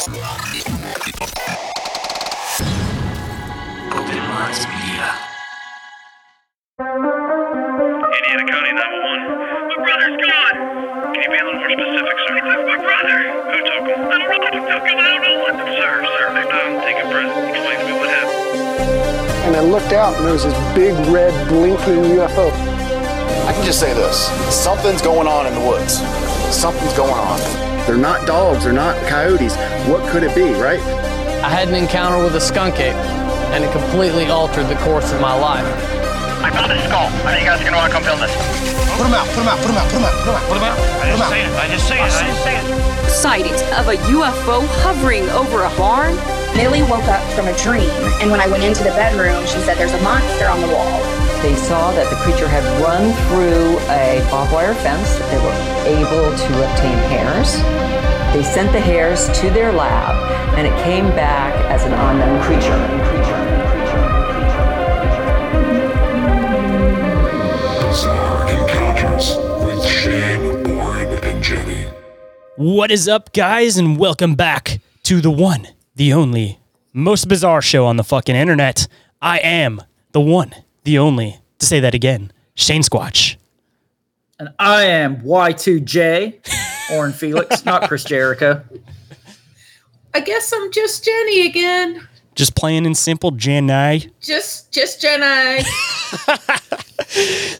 County 911. My brother's gone. Can you be a little more specific, sir? My brother. Who took him? I don't know who took him. I don't know what. Sir, sir, breath. Explain to me what happened. and I looked out and there was this big red blinking UFO. I can just say this something's going on in the woods. Something's going on. They're not dogs, they're not coyotes. What could it be, right? I had an encounter with a skunk ape, and it completely altered the course of my life. I found a skull. I think you guys are going to want to come film this. Put him out, put him out, put him out, put him out, put him out. What about? I Put 'em just out. it. I just seen it. I just seen it. sightings of a UFO hovering over a barn. Millie woke up from a dream, and when I went into the bedroom, she said, There's a monster on the wall. They saw that the creature had run through a barbed wire fence. They were able to obtain hairs. They sent the hairs to their lab, and it came back as an unknown creature. Bizarre Encounters with Shayn, Bourne, and Jennie. What is up, guys, and welcome back to the one, the only, most bizarre show on the fucking internet. I am the one, the only, to say that again, Shayn Squatch. And I am Y2J, Orin Felix, not Chris Jericho. I guess I'm just Jennie again. Just playing in simple Janai. Just just Jennie.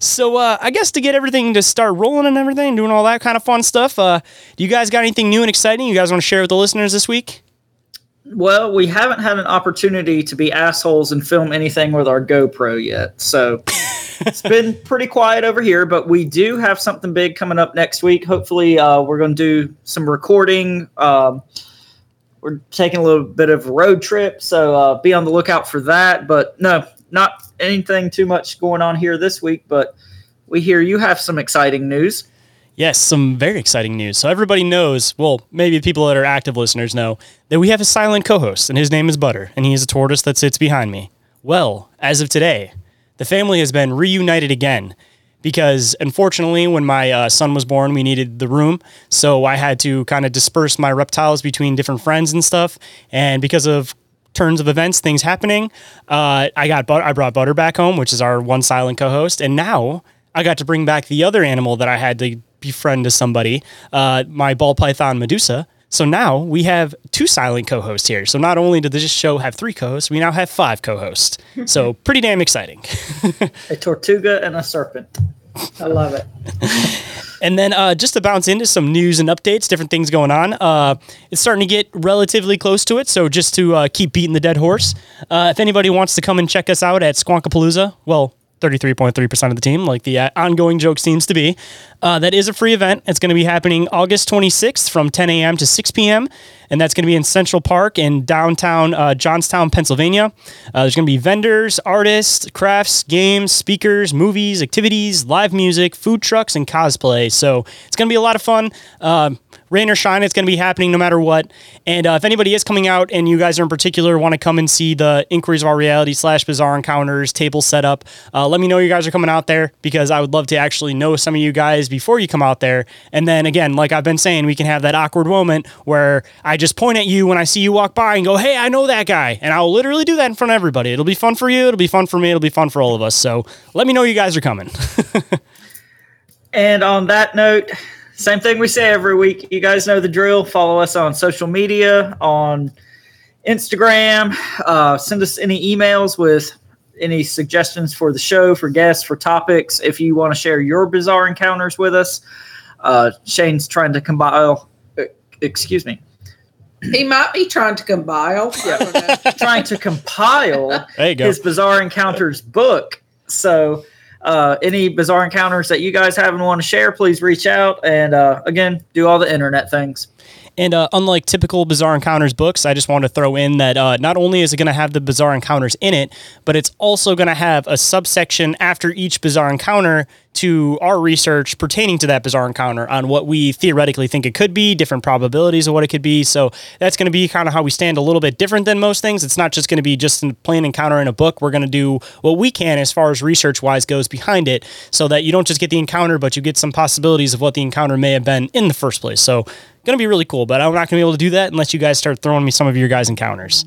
So, uh, I guess to get everything to start rolling and everything, doing all that kind of fun stuff, uh, do you guys got anything new and exciting you guys want to share with the listeners this week? Well, we haven't had an opportunity to be assholes and film anything with our GoPro yet. So it's been pretty quiet over here, but we do have something big coming up next week. Hopefully, uh, we're going to do some recording. Um, we're taking a little bit of a road trip, so uh, be on the lookout for that. But no, not anything too much going on here this week, but we hear you have some exciting news. Yes, some very exciting news. So everybody knows, well, maybe people that are active listeners know that we have a silent co-host, and his name is Butter, and he is a tortoise that sits behind me. Well, as of today, the family has been reunited again because unfortunately, when my uh, son was born, we needed the room, so I had to kind of disperse my reptiles between different friends and stuff. And because of turns of events, things happening, uh, I got but- I brought Butter back home, which is our one silent co-host, and now I got to bring back the other animal that I had to befriend to somebody, uh, my ball python Medusa. So now we have two silent co-hosts here. So not only did this show have three co-hosts, we now have five co-hosts. So pretty damn exciting. A tortuga and a serpent. I love it. And then uh, just to bounce into some news and updates, different things going on. Uh, it's starting to get relatively close to it. So just to uh, keep beating the dead horse, uh, if anybody wants to come and check us out at Squonkapalooza, well, 33.3% of the team, like the uh, ongoing joke seems to be. Uh, that is a free event. It's going to be happening August 26th from 10 a.m. to 6 p.m. And that's going to be in Central Park in downtown uh, Johnstown, Pennsylvania. Uh, there's going to be vendors, artists, crafts, games, speakers, movies, activities, live music, food trucks, and cosplay. So it's going to be a lot of fun. Uh, rain or shine, it's going to be happening no matter what. And uh, if anybody is coming out and you guys are in particular want to come and see the Inquiries of Our Reality slash Bizarre Encounters table setup, uh, let me know you guys are coming out there because I would love to actually know some of you guys before you come out there. And then again, like I've been saying, we can have that awkward moment where I just point at you when I see you walk by and go, hey, I know that guy. And I'll literally do that in front of everybody. It'll be fun for you. It'll be fun for me. It'll be fun for all of us. So let me know you guys are coming. And on that note, same thing we say every week. You guys know the drill. Follow us on social media, on Instagram. Uh, send us any emails with any suggestions for the show, for guests, for topics. If you want to share your bizarre encounters with us, uh, Shayn's trying to compile. uh, Excuse me. He might be trying to compile. trying to compile There you go. his bizarre encounters book. So, uh, any bizarre encounters that you guys have and want to share, please reach out and uh, again do all the internet things. And uh, unlike typical Bizarre Encounters books, I just want to throw in that uh, not only is it going to have the Bizarre Encounters in it, but it's also going to have a subsection after each Bizarre Encounter to our research pertaining to that bizarre encounter on what we theoretically think it could be, different probabilities of what it could be. So that's going to be kind of how we stand a little bit different than most things. It's not just going to be just a plain encounter in a book. We're going to do what we can as far as research wise goes behind it so that you don't just get the encounter, but you get some possibilities of what the encounter may have been in the first place. So going to be really cool, but I'm not going to be able to do that unless you guys start throwing me some of your guys' encounters.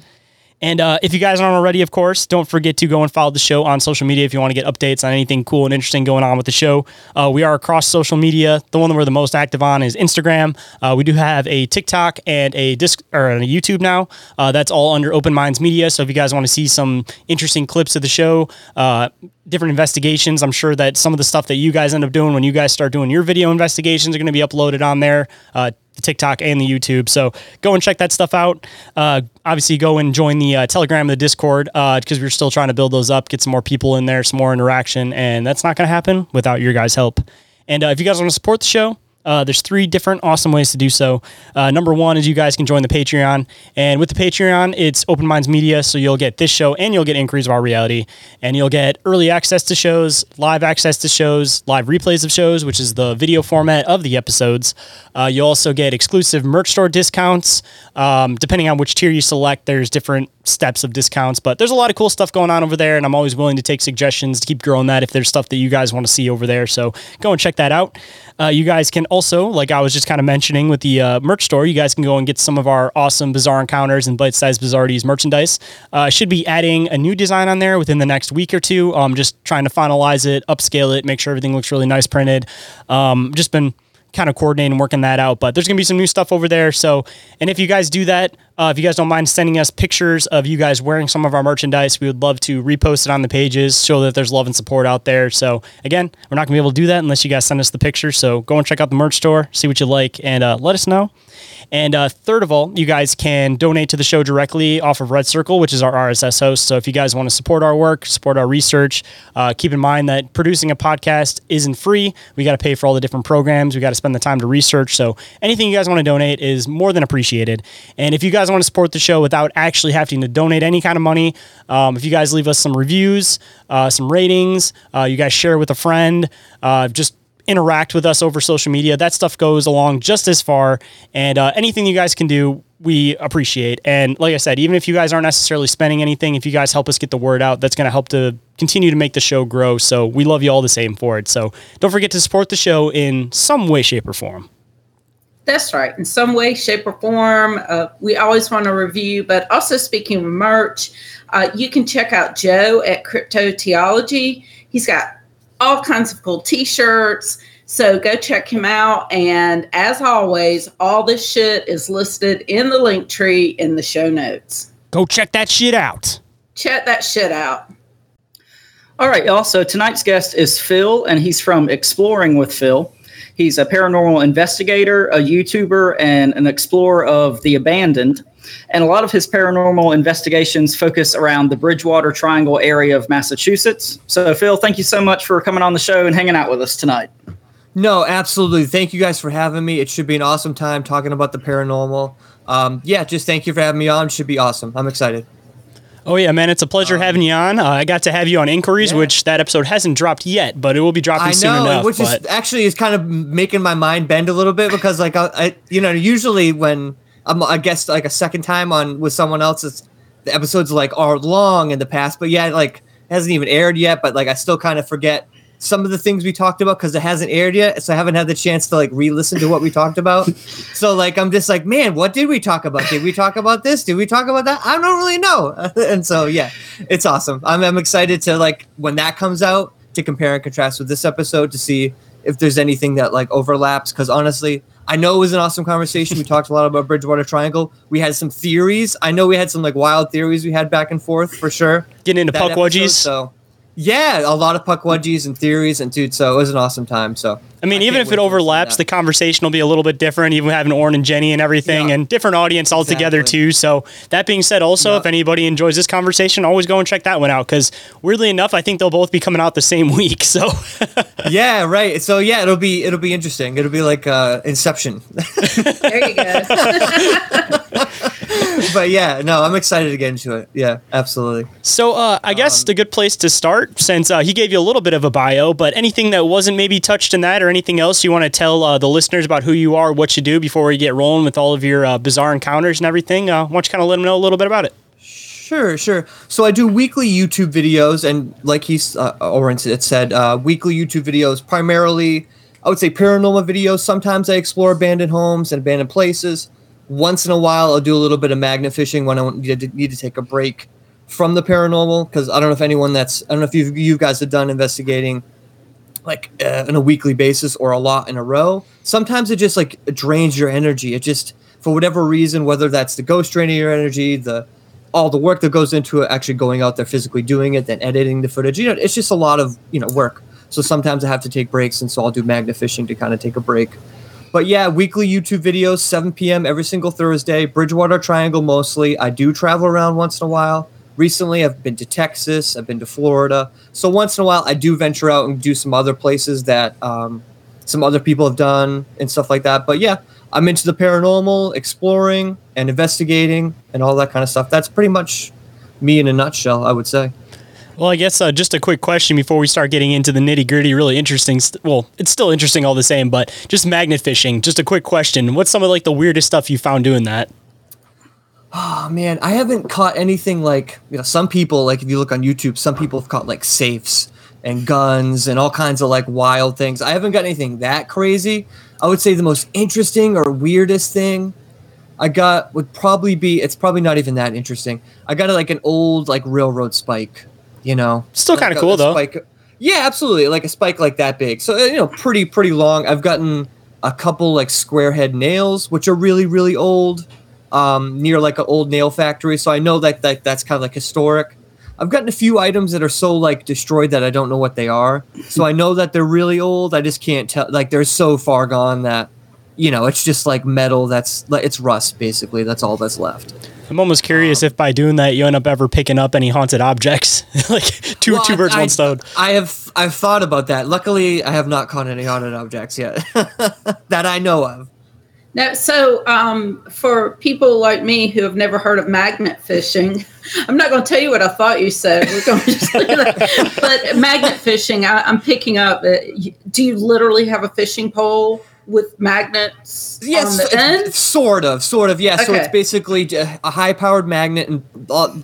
And uh, if you guys aren't already, of course, don't forget to go and follow the show on social media if you want to get updates on anything cool and interesting going on with the show. Uh, we are across social media. The one that we're the most active on is Instagram. Uh, we do have a TikTok and a disc or a YouTube now. Uh, that's all under Open Minds Media. So if you guys want to see some interesting clips of the show, uh, different investigations. I'm sure that some of the stuff that you guys end up doing when you guys start doing your video investigations are going to be uploaded on there. Uh, the TikTok and the YouTube. So go and check that stuff out. Uh, obviously, go and join the uh, Telegram and the Discord because we're still trying to build those up, get some more people in there, some more interaction, and that's not going to happen without your guys' help. And uh, if you guys want to support the show, uh, there's three different awesome ways to do so. Uh, number one is you guys can join the Patreon, and with the Patreon, it's Open Minds Media, so you'll get this show and you'll get Inquiries of Our Reality, and you'll get early access to shows, live access to shows, live replays of shows, which is the video format of the episodes. Uh, you'll also get exclusive merch store discounts. Um, depending on which tier you select, there's different steps of discounts, but there's a lot of cool stuff going on over there, and I'm always willing to take suggestions to keep growing that if there's stuff that you guys want to see over there. So go and check that out. Uh, you guys can also, like I was just kind of mentioning with the uh, merch store, you guys can go and get some of our awesome Bizarre Encounters and Bite Size Bizarrities merchandise. Uh, should be adding a new design on there within the next week or two. Um, just trying to finalize it, upscale it, make sure everything looks really nice printed. Um, just been kind of coordinating working that out. But there's going to be some new stuff over there. So, and if you guys do that, uh, if you guys don't mind sending us pictures of you guys wearing some of our merchandise, we would love to repost it on the pages, show that there's love and support out there. So, again, we're not going to be able to do that unless you guys send us the pictures. So, go and check out the merch store, see what you like, and uh, let us know. And uh, third of all, you guys can donate to the show directly off of Red Circle, which is our RSS host. So if you guys want to support our work, support our research, uh, keep in mind that producing a podcast isn't free. We got to pay for all the different programs. We got to spend the time to research. So anything you guys want to donate is more than appreciated. And if you guys want to support the show without actually having to donate any kind of money, um, if you guys leave us some reviews, uh, some ratings, uh, you guys share with a friend, uh, just interact with us over social media. That stuff goes along just as far. And uh, anything you guys can do, we appreciate. And like I said, even if you guys aren't necessarily spending anything, if you guys help us get the word out, that's going to help to continue to make the show grow. So we love you all the same for it. So don't forget to support the show in some way, shape, or form. That's right. In some way, shape, or form, uh, we always want to review. But also, speaking of merch, uh, you can check out Joe at Cryptoteeology. He's got all kinds of cool t-shirts so go check him out and as always all this shit is listed in the link tree in the show notes go check that shit out check that shit out all right y'all so tonight's guest is phil and he's from exploring with Phill he's a paranormal investigator a youtuber and an explorer of the abandoned and a lot of his paranormal investigations focus around the Bridgewater Triangle area of Massachusetts. So, Phil, thank you so much for coming on the show and hanging out with us tonight. No, absolutely. Thank you guys for having me. It should be an awesome time talking about the paranormal. Um, yeah, just thank you for having me on. It should be awesome. I'm excited. Oh yeah, man! It's a pleasure um, having you on. Uh, I got to have you on Inquiries, yeah. which that episode hasn't dropped yet, but it will be dropping I soon know, enough. Which but... is actually is kind of making my mind bend a little bit because, like, I, I you know, usually when I'm, I guess like a second time on with someone else. It's, the episodes like are long in the past, but yeah, like hasn't even aired yet. But like I still kind of forget some of the things we talked about because it hasn't aired yet, so I haven't had the chance to like re-listen to what we talked about. so like I'm just like, man, what did we talk about? Did we talk about this? Did we talk about that? I don't really know. and so yeah, it's awesome. I'm I'm excited to like when that comes out to compare and contrast with this episode to see if there's anything that like overlaps. Because honestly, I know it was an awesome conversation. We talked a lot about Bridgewater Triangle. We had some theories. I know we had some like wild theories we had back and forth for sure. Getting into pukwudgies. So yeah, a lot of puck pukwudgies and theories and dude. So it was an awesome time. So I mean, I even if it overlaps, the conversation will be a little bit different. Even having Orin and Jennie and everything, yeah. and different audience altogether too. So that being said, also yeah. if anybody enjoys this conversation, always go and check that one out because weirdly enough, I think they'll both be coming out the same week. So yeah, right. So yeah, it'll be it'll be interesting. It'll be like uh, Inception. there you go. but yeah, no, I'm excited to get into it. Yeah, absolutely. So uh, I guess the good place to start, since uh, he gave you a little bit of a bio, but anything that wasn't maybe touched in that, or anything else you want to tell uh, the listeners about who you are, what you do, before we get rolling with all of your uh, bizarre encounters and everything, uh, why don't you kind of let them know a little bit about it? Sure, sure. So I do weekly YouTube videos, and like he's uh, Orin it said, uh, weekly YouTube videos primarily. I would say paranormal videos. Sometimes I explore abandoned homes and abandoned places. Once in a while, I'll do a little bit of magnet fishing when I need to, need to take a break from the paranormal because I don't know if anyone that's I don't know if you you guys have done investigating like uh, on a weekly basis or a lot in a row. Sometimes it just like drains your energy. It just for whatever reason, whether that's the ghost draining your energy, the all the work that goes into it, actually going out there physically doing it, then editing the footage. You know, it's just a lot of you know work. So sometimes I have to take breaks, and so I'll do magnet fishing to kind of take a break. But yeah, weekly YouTube videos, 7 p.m. every single Thursday. Bridgewater Triangle mostly. I do travel around once in a while. Recently, I've been to Texas. I've been to Florida. So once in a while, I do venture out and do some other places that um, some other people have done and stuff like that. But yeah, I'm into the paranormal, exploring and investigating and all that kind of stuff. That's pretty much me in a nutshell, I would say. Well, I guess uh, just a quick question before we start getting into the nitty gritty. Really interesting. St- well, it's still interesting all the same, but just magnet fishing. Just a quick question. What's some of like the weirdest stuff you found doing that? Oh man, I haven't caught anything like you know. Some people like if you look on YouTube, some people have caught like safes and guns and all kinds of like wild things. I haven't got anything that crazy. I would say the most interesting or weirdest thing I got would probably be it's probably not even that interesting. I got like an old like railroad spike, you know. Still kind of cool though. Spike. Yeah, absolutely. Like a spike like that big. So you know, pretty pretty long. I've gotten a couple like square head nails, which are really really old, um, near like an old nail factory. So I know that, that that's kind of like historic. I've gotten a few items that are so like destroyed that I don't know what they are. So I know that they're really old. I just can't tell. Like they're so far gone that you know it's just like metal. That's like it's rust basically. That's all that's left. I'm almost curious if by doing that you end up ever picking up any haunted objects, like two Well, two birds I- one stone. I have I've thought about that. Luckily, I have not caught any haunted objects yet that I know of. Now, so um, for people like me who have never heard of magnet fishing, I'm not going to tell you what I thought you said. We're going to just but magnet fishing, I, I'm picking up. Uh, do you literally have a fishing pole with magnets Yes, on the end? sort of, sort of. Yeah, so it's basically a high-powered magnet in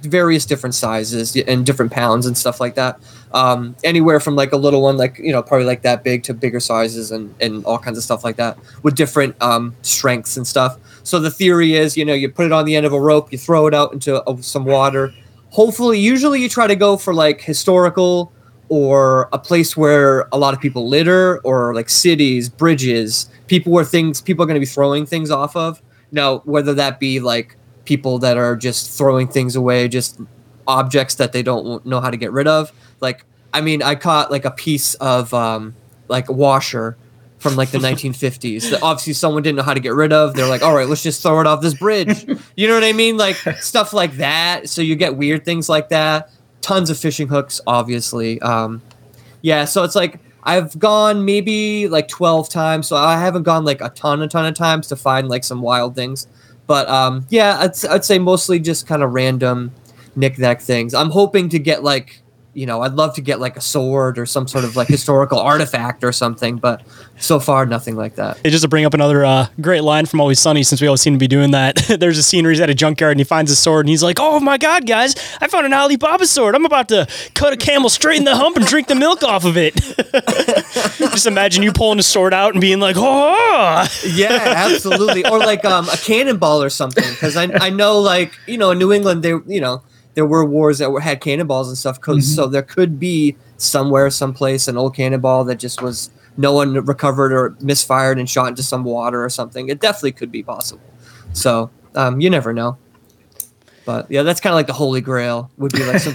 various different sizes and different pounds and stuff like that. Um, anywhere from like a little one, like you know, probably like that big, to bigger sizes and and all kinds of stuff like that with different um, strengths and stuff. So the theory is, you know, you put it on the end of a rope, you throw it out into some water. Hopefully, usually you try to go for like historical or a place where a lot of people litter or like cities, bridges, people where things people are going to be throwing things off of. Now, whether that be like people that are just throwing things away, just objects that they don't know how to get rid of. Like, I mean, I caught like a piece of um, like a washer from like the 1950s that obviously someone didn't know how to get rid of. They're like, all right, let's just throw it off this bridge. You know what I mean? Like stuff like that. So you get weird things like that. Tons of fishing hooks, obviously. Um, yeah, so it's like I've gone maybe like 12 times. So I haven't gone like a ton, a ton of times to find like some wild things. But um, yeah, I'd, I'd say mostly just kind of random knick-knack things. I'm hoping to get like, you know, I'd love to get like a sword or some sort of like historical artifact or something. But so far, nothing like that. It just to bring up another uh, great line from Always Sunny, since we always seem to be doing that. There's a scene where he's at a junkyard and he finds a sword and he's like, "Oh my god, guys! I found an Alibaba sword. I'm about to cut a camel straight in the hump and drink the milk off of it." just imagine you pulling a sword out and being like, "Oh!" yeah, absolutely. Or like um, a cannonball or something. Because I, I know like you know in New England they you know there were wars that were, had cannonballs and stuff. 'cause- So there could be somewhere, someplace, an old cannonball that just was no one recovered or misfired and shot into some water or something. It definitely could be possible. So um, you never know. But yeah, that's kind of like the holy grail. Would be like some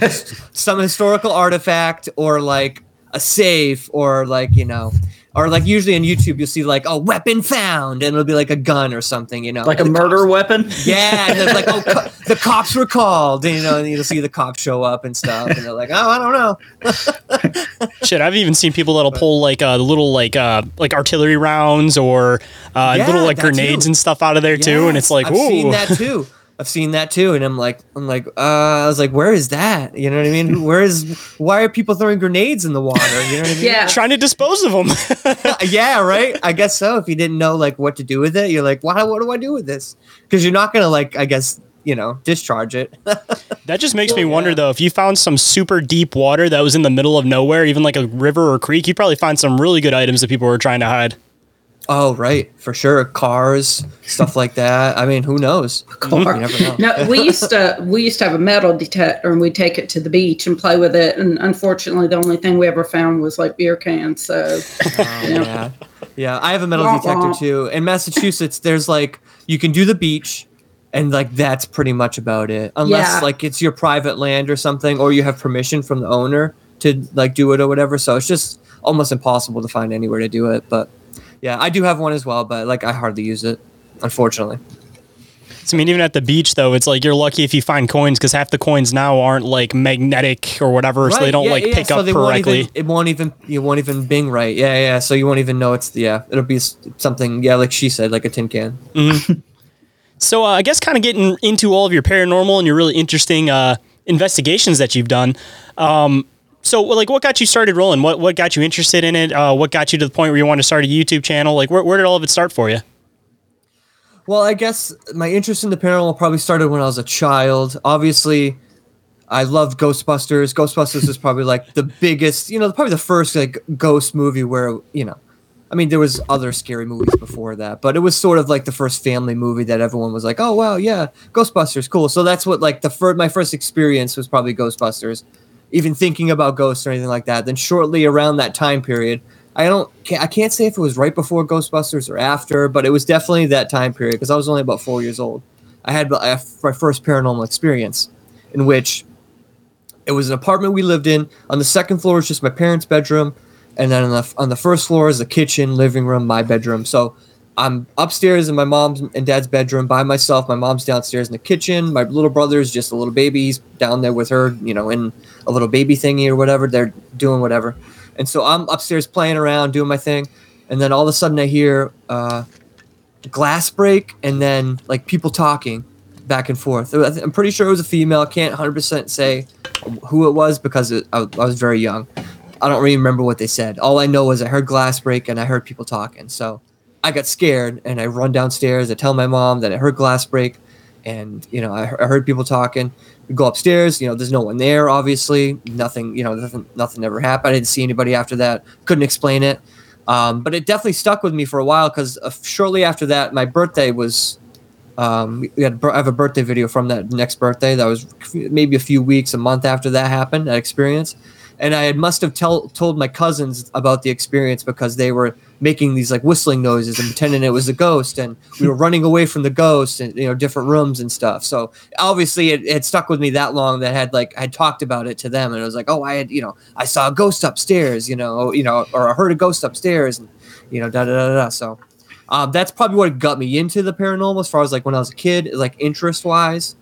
some historical artifact or like a safe or like you know or like usually on YouTube you'll see like oh weapon found and it'll be like a gun or something you know Like a murder cops- weapon? yeah and then like oh co- the cops were called and, you know and you'll see the cops show up and stuff and they're like oh I don't know Shit, I've even seen people that'll pull like uh, little like uh, like artillery rounds or uh, Yeah, little like grenades too. and stuff out of there too, and it's like, I've ooh, seen that too I've seen that too, and I'm like, I'm like, uh, I was like, where is that? You know what I mean? Where is? Why are people throwing grenades in the water? You know what I mean? Yeah. Trying to dispose of them. yeah, right. I guess so. If you didn't know like what to do with it, you're like, why? What do I do with this? Because you're not gonna like, I guess, you know, discharge it. That just makes me wonder though, if you found some super deep water that was in the middle of nowhere, even like a river or creek, you'd probably find some really good items that people were trying to hide. Oh, right, for sure. Cars, stuff like that. I mean, who knows? car. You never know. No, we used to we used to have a metal detector, and we'd take it to the beach and play with it. And unfortunately, the only thing we ever found was like beer cans. So, oh, you know. Yeah. Yeah, I have a metal detector too. In Massachusetts, there's like you can do the beach and like that's pretty much about it. Unless Yeah. like it's your private land or something or you have permission from the owner to like do it or whatever. So it's just almost impossible to find anywhere to do it, but yeah, I do have one as well, but like I hardly use it unfortunately. So, I mean, even at the beach though, it's like you're lucky if you find coins because half the coins now aren't like magnetic or whatever, so they don't yeah, like yeah, pick so up correctly. even- it won't even you won't even bing right. Yeah, yeah. So you won't even know it's yeah. It'll be something yeah, like she said, like a tin can. So uh, I guess kind of getting into all of your paranormal and your really interesting uh, investigations that you've done. Um, so like, what got you started rolling? What what got you interested in it? Uh, what got you to the point where you want to start a YouTube channel? Like, where where did all of it start for you? Well, I guess my interest in the paranormal probably started when I was a child. Obviously, I loved Ghostbusters. Ghostbusters is probably like the biggest, you know, probably the first like ghost movie where, you know, I mean, there was other scary movies before that, but it was sort of like the first family movie that everyone was like, "Oh wow, yeah, Ghostbusters, cool." So that's what like the first my first experience was probably Ghostbusters. Even thinking about ghosts or anything like that. Then shortly around that time period, I don't I can't say if it was right before Ghostbusters or after, but it was definitely that time period because I was only about 4 years old. I had my my first paranormal experience in which it was an apartment we lived in. On the second floor is just my parents' bedroom, and then on the on the first floor is the kitchen, living room, my bedroom. So I'm upstairs in my mom's and dad's bedroom by myself. My mom's downstairs in the kitchen. My little brother's just a little baby. He's down there with her, you know, in a little baby thingy or whatever. They're doing whatever. And so I'm upstairs playing around, doing my thing. And then all of a sudden I hear uh, glass break and then like people talking back and forth. I'm pretty sure it was a female. I can't 100% say who it was because it, I, I was very young. I don't really remember what they said. All I know is I heard glass break and I heard people talking. So I got scared and I run downstairs. I tell my mom that I heard glass break and, you know, I, I heard people talking. We go upstairs, you know, there's no one there, obviously. Nothing, you know, nothing, nothing ever happened. I didn't see anybody after that. Couldn't explain it. Um, but it definitely stuck with me for a while because uh, shortly after that, my birthday was um, we had, I have a birthday video from that next birthday. That was maybe a few weeks, a month after that happened, that experience. And I had must have tell, told my cousins about the experience because they were making these like whistling noises and pretending it was a ghost. And we were running away from the ghost and, you know, different rooms and stuff. So obviously it, it stuck with me that long that I had like, I had talked about it to them and it was like, oh, I had, you know, I saw a ghost upstairs, you know, you know, or I heard a ghost upstairs and, you know, da da da da. da. So um, that's probably what got me into the paranormal as far as like when I was a kid, like interest wise.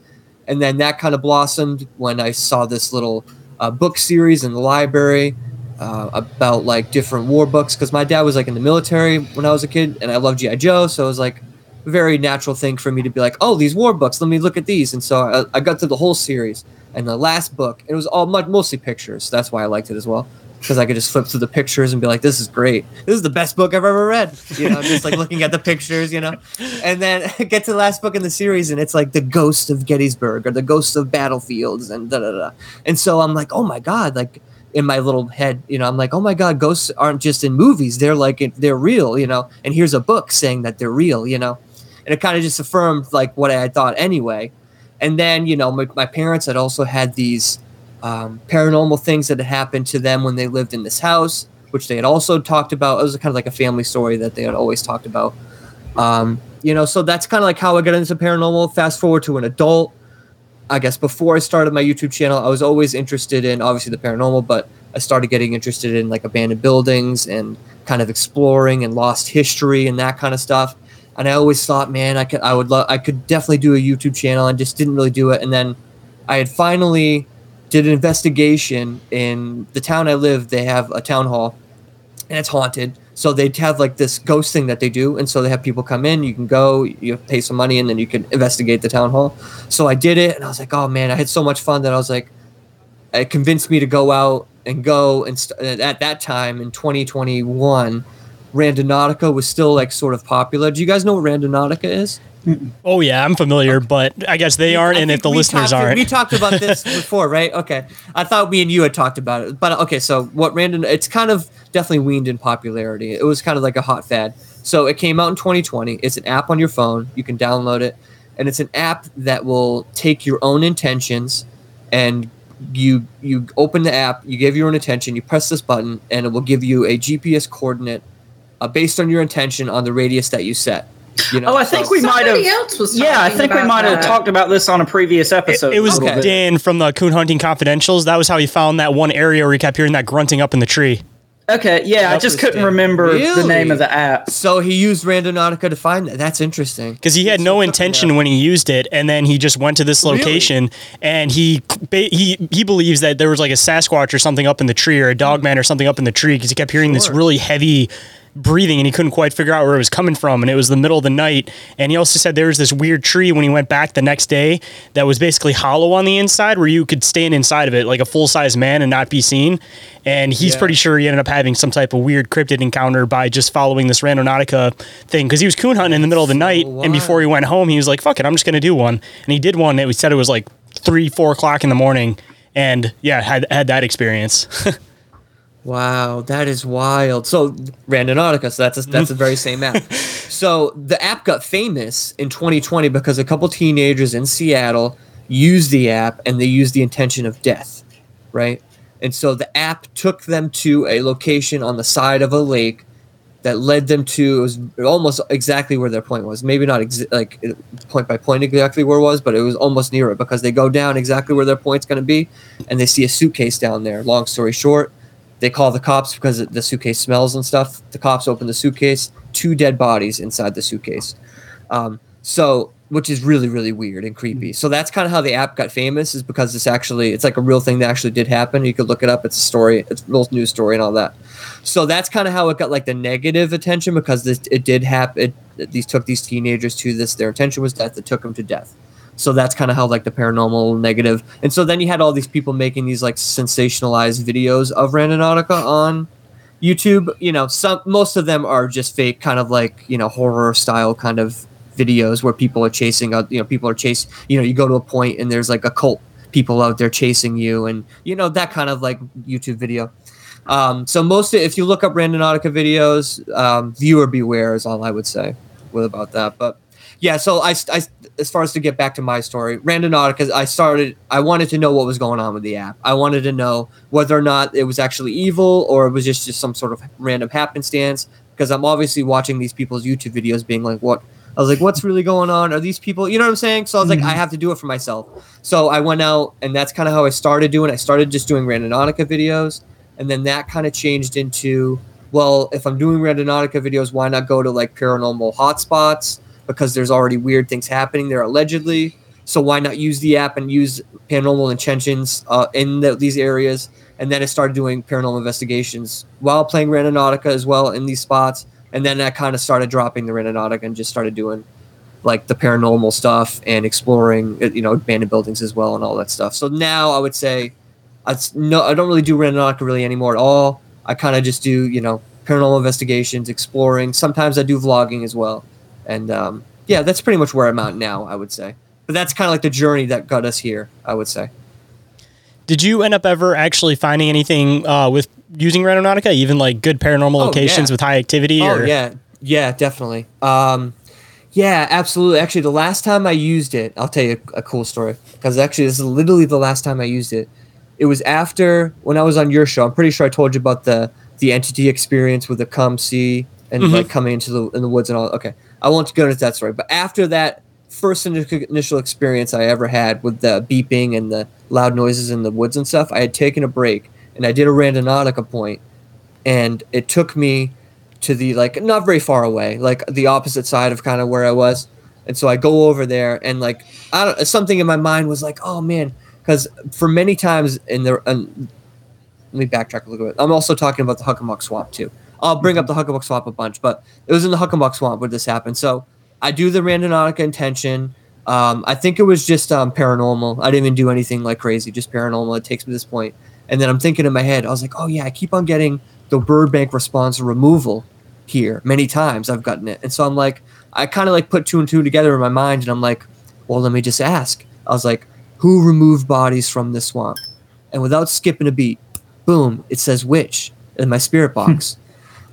And then that kind of blossomed when I saw this little book series in the library uh, about like different war books. Because my dad was like in the military when I was a kid, and I loved GI Joe, so it was like a very natural thing for me to be like, oh, these war books, let me look at these. And so I, I got through the whole series. And the last book, it was all mu- mostly pictures. So that's why I liked it as well. Because I could just flip through the pictures and be like, this is great. This is the best book I've ever read. You know, just like looking at the pictures, you know. And then get to the last book in the series and it's like the ghost of Gettysburg or the ghost of battlefields and da da da. And so I'm like, oh my God, like in my little head, you know, I'm like, oh my God, ghosts aren't just in movies. They're like, they're real, you know. And here's a book saying that they're real, you know. And it kind of just affirmed like what I had thought anyway. And then, you know, my, my parents had also had these um, paranormal things that had happened to them when they lived in this house, which they had also talked about. It was kind of like a family story that they had always talked about. Um, you know, so that's kind of like how I got into paranormal. Fast forward to an adult. I guess before I started my YouTube channel, I was always interested in obviously the paranormal, but I started getting interested in like abandoned buildings and kind of exploring and lost history and that kind of stuff. And I always thought, man, I could, I would I could definitely do a YouTube channel. and just didn't really do it. And then I had finally did an investigation in the town I live. They have a town hall, and it's haunted. So they'd have like this ghost thing that they do, and so they have people come in. You can go, you pay some money, and then you can investigate the town hall. So I did it, and I was like, oh man, I had so much fun that I was like, it convinced me to go out and go. And st- at that time in 2021, Randonautica was still like sort of popular. Do you guys know what Randonautica is? Oh yeah, I'm familiar, but I guess they aren't, and if the listeners talked, aren't, We talked about this before, right? Okay. I thought me and you had talked about it. But okay, so what random it's kind of definitely weaned in popularity. It was kind of like a hot fad. So it came out in 2020. It's an app on your phone. You can download it. And it's an app that will take your own intentions and you you open the app, you give your own intention, you press this button, and it will give you a GPS coordinate uh, based on your intention on the radius that you set. You know, oh, I think so- we might have. Somebody else was yeah, I think we might have talked about this on a previous episode. it was a little bit. Dan from the Coon Hunting Confidentials. That was how he found that one area where he kept hearing that grunting up in the tree. Okay, yeah, I just couldn't remember the name of the app. So he used Randonautica to find that. That's interesting. because he had no intention when he used it, and then he just went to this Really? location, and he he he believes that there was like a Sasquatch or something up in the tree, or a dogman or something up in the tree, because he kept hearing this really heavy breathing, and he couldn't quite figure out where it was coming from, and it was the middle of the night. And he also said there was this weird tree when he went back the next day that was basically hollow on the inside, where you could stand inside of it like a full size man and not be seen. And he's Yeah. pretty sure he ended up having some type of weird cryptid encounter by just following this Randonautica thing because he was coon hunting in the middle of the night, and before he went home, he was like, "Fuck it, I'm just gonna do one." And he did one. That we said it was like three, four o'clock in the morning, and yeah, had had that experience. Wow, that is wild. So Randonautica, so that's a, that's the very same app. so the app got famous in 2020 because a couple teenagers in Seattle used the app and they used the intention of death, right? And so the app took them to a location on the side of a lake that led them to it was almost exactly where their point was. Maybe not exa- like point by point exactly where it was, but it was almost near it because they go down exactly where their point's going to be, and they see a suitcase down there. Long story short, they call the cops because the suitcase smells and stuff. The cops open the suitcase, two dead bodies inside the suitcase. Um, so, which is really, really weird and creepy. So that's kind of how the app got famous, is because it's actually it's like a real thing that actually did happen. You could look it up. It's a story. It's a real news story and all that. So that's kind of how it got like the negative attention because this it did happen. It, these took these teenagers to this. Their intention was death. It took them to death. So that's kind of how like the paranormal negative. And so then you had all these people making these like sensationalized videos of Randonautica on YouTube. You know, some most of them are just fake, kind of like you know horror style kind of videos where people are chasing. out. You know, people are chasing. You know, you go to a point and there's like a cult people out there chasing you, and you know that kind of like YouTube video. Um, so most, if you look up Randonautica videos, um, viewer beware is all I would say with about that. But yeah, so I, I as far as to get back to my story, Randonautica, I started. I wanted to know what was going on with the app. I wanted to know whether or not it was actually evil or it was just just some sort of random happenstance. Because I'm obviously watching these people's YouTube videos, being like, "What?" I was like, "What's really going on? Are these people?" You know what I'm saying? So I was like, "I mm-hmm. have to do it for myself." So I went out, and that's kind of how I started doing. I started just doing Randonautica videos, and then that kind of changed into, well, if I'm doing Randonautica videos, why not go to like paranormal hotspots? Because there's already weird things happening there allegedly. So why not use the app and use paranormal intentions uh, in the, these areas? And then I started doing paranormal investigations while playing Randonautica as well in these spots. And then I kind of started dropping the Randonautica and just started doing like the paranormal stuff and exploring, uh, you know, abandoned buildings as well and all that stuff. So now I would say, I no, I don't really do Randonautica really anymore at all. I kind of just do, you know, paranormal investigations, exploring. Sometimes I do vlogging as well. And um, yeah, that's pretty much where I'm at now, I would say. But that's kind of like the journey that got us here, I would say. Did you end up ever actually finding anything uh, with using Randonautica, even like good paranormal Oh, locations yeah. with high activity? Oh or? yeah, yeah, definitely. Um, yeah, absolutely. Actually, the last time I used it, I'll tell you a, a cool story because actually, this is literally the last time I used it. It was after when I was on your show. I'm pretty sure I told you about the the entity experience with the come see and Mhm. like coming into the in the woods and all. Okay, I won't go into that story. But after that first initial experience I ever had with the beeping and the loud noises in the woods and stuff, I had taken a break and I did a randonautica point, and it took me to the like not very far away, like the opposite side of kind of where I was. And so I go over there and like I don't something in my mind was like, oh man, because for many times in the let me backtrack a little bit. I'm also talking about the Hockomock Swamp too. I'll bring up the Hockomock Swamp a bunch, but it was in the Hockomock Swamp where this happened. So I do the Randonautica intention. Um, I think it was just um, paranormal. I didn't even do anything like crazy, just paranormal. It takes me to this point. And then I'm thinking in my head, I was like, oh yeah, I keep on getting the Burbank response removal here many times. I've gotten it. And so I'm like, I kind of like put two and two together in my mind, and I'm like, well, let me just ask. I was like, who removed bodies from this swamp? And without skipping a beat, boom, it says witch in my spirit box,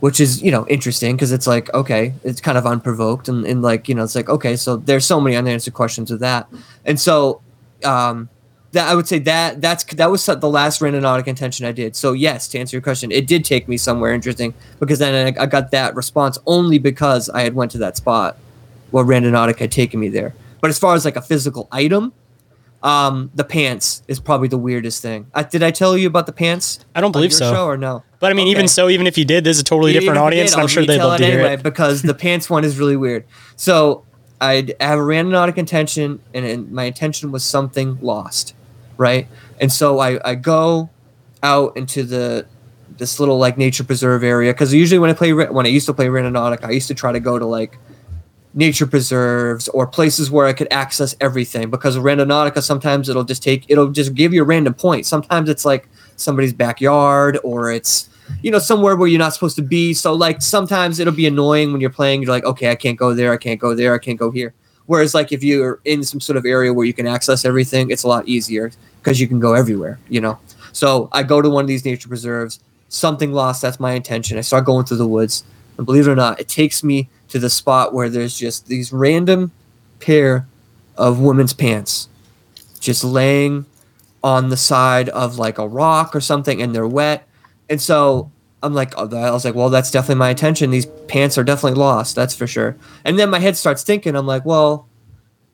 which is, you know, interesting because it's like, okay, it's kind of unprovoked. And, and like, you know, it's like, okay, so there's so many unanswered questions with that. And so, um, that I would say that that's that was the last randonautic intention I did. So yes, to answer your question, it did take me somewhere interesting because then I, I got that response only because I had went to that spot where randonautic had taken me there. But as far as like a physical item, um, the pants is probably the weirdest thing. Uh, did I tell you about the pants? I don't believe so. Show or no? But I mean, Okay. even so, even if you did, there's a totally Even different audience, did, and I'm I'll sure they'd love to it hear anyway it. because the pants one is really weird. So I have a randonautic intention, and, and my intention was something lost, right? And so I, I go out into the this little like nature preserve area because usually when I play when I used to play randonautic, I used to try to go to like nature preserves or places where I could access everything because Randonautica sometimes it'll just take it'll just give you a random point. Sometimes it's like somebody's backyard or it's you know somewhere where you're not supposed to be. So like sometimes it'll be annoying when you're playing. You're like, okay, I can't go there, I can't go there, I can't go here. Whereas like if you're in some sort of area where you can access everything, it's a lot easier because you can go everywhere. You know. So I go to one of these nature preserves. Something lost. That's my intention. I start going through the woods, and believe it or not, it takes me to the spot where there's just these random pair of women's pants just laying on the side of like a rock or something and they're wet. And so I'm like, oh, I was like, well, that's definitely my attention. These pants are definitely lost. That's for sure. And then my head starts thinking, I'm like, well,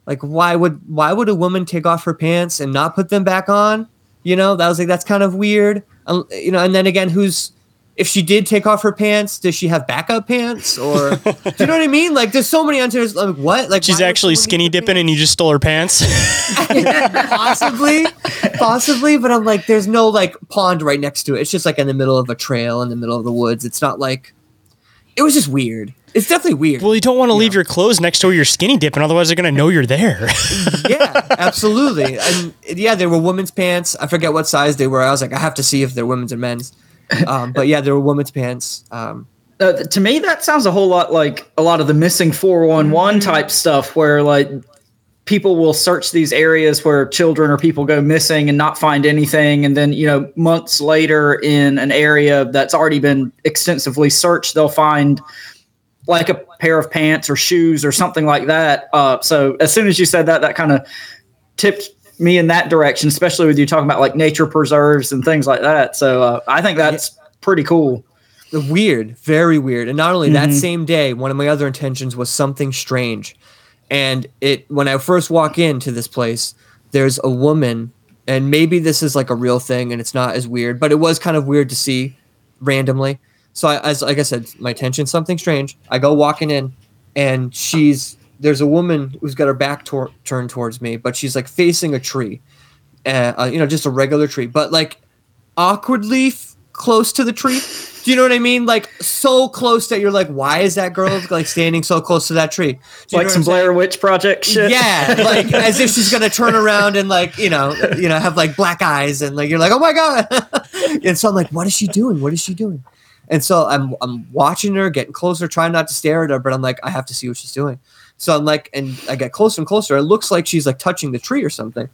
like why would why would a woman take off her pants and not put them back on? You know, that was like that's kind of weird. Um, you know, and then again, who's if she did take off her pants, does she have backup pants or do you know what I mean? Like, there's so many answers. Like, what? Like, She's actually skinny dipping, and you just stole her pants. possibly possibly but i'm like there's no like pond right next to it it's just like in the middle of a trail in the middle of the woods it's not like it was just weird it's definitely weird well, you don't want to leave your clothes next to where you're skinny dipping, otherwise they're gonna know you're there. yeah absolutely and yeah they were women's pants i forget what size they were i was like i have to see if they're women's or men's um, but yeah they were women's pants um, Uh, to me, that sounds a whole lot like a lot of the missing 411 type stuff where like people will search these areas where children or people go missing and not find anything. And then, you know, months later in an area that's already been extensively searched, they'll find like a pair of pants or shoes or something like that. Uh, so as soon as you said that, that kind of tipped me in that direction, especially with you talking about like nature preserves and things like that. So uh, I think that's pretty cool. weird very weird and not only that Mhm. same day one of my other intentions was something strange and it when i first walk into this place there's a woman and maybe this is like a real thing and it's not as weird but it was kind of weird to see randomly so I, as like i said my attention something strange i go walking in and she's there's a woman who's got her back tor- turned towards me but she's like facing a tree uh, uh, you know just a regular tree but like awkwardly f- close to the tree do you know what I mean? Like so close that you're like, why is that girl like standing so close to that tree? Like some Blair Witch Project shit. yeah, like as if she's gonna turn around and like you know, you know, have like black eyes and like you're like, oh my god. and so I'm like, what is she doing? What is she doing? And so I'm I'm watching her, getting closer, trying not to stare at her, but I'm like, I have to see what she's doing. So I'm like, and I get closer and closer. It looks like she's like touching the tree or something.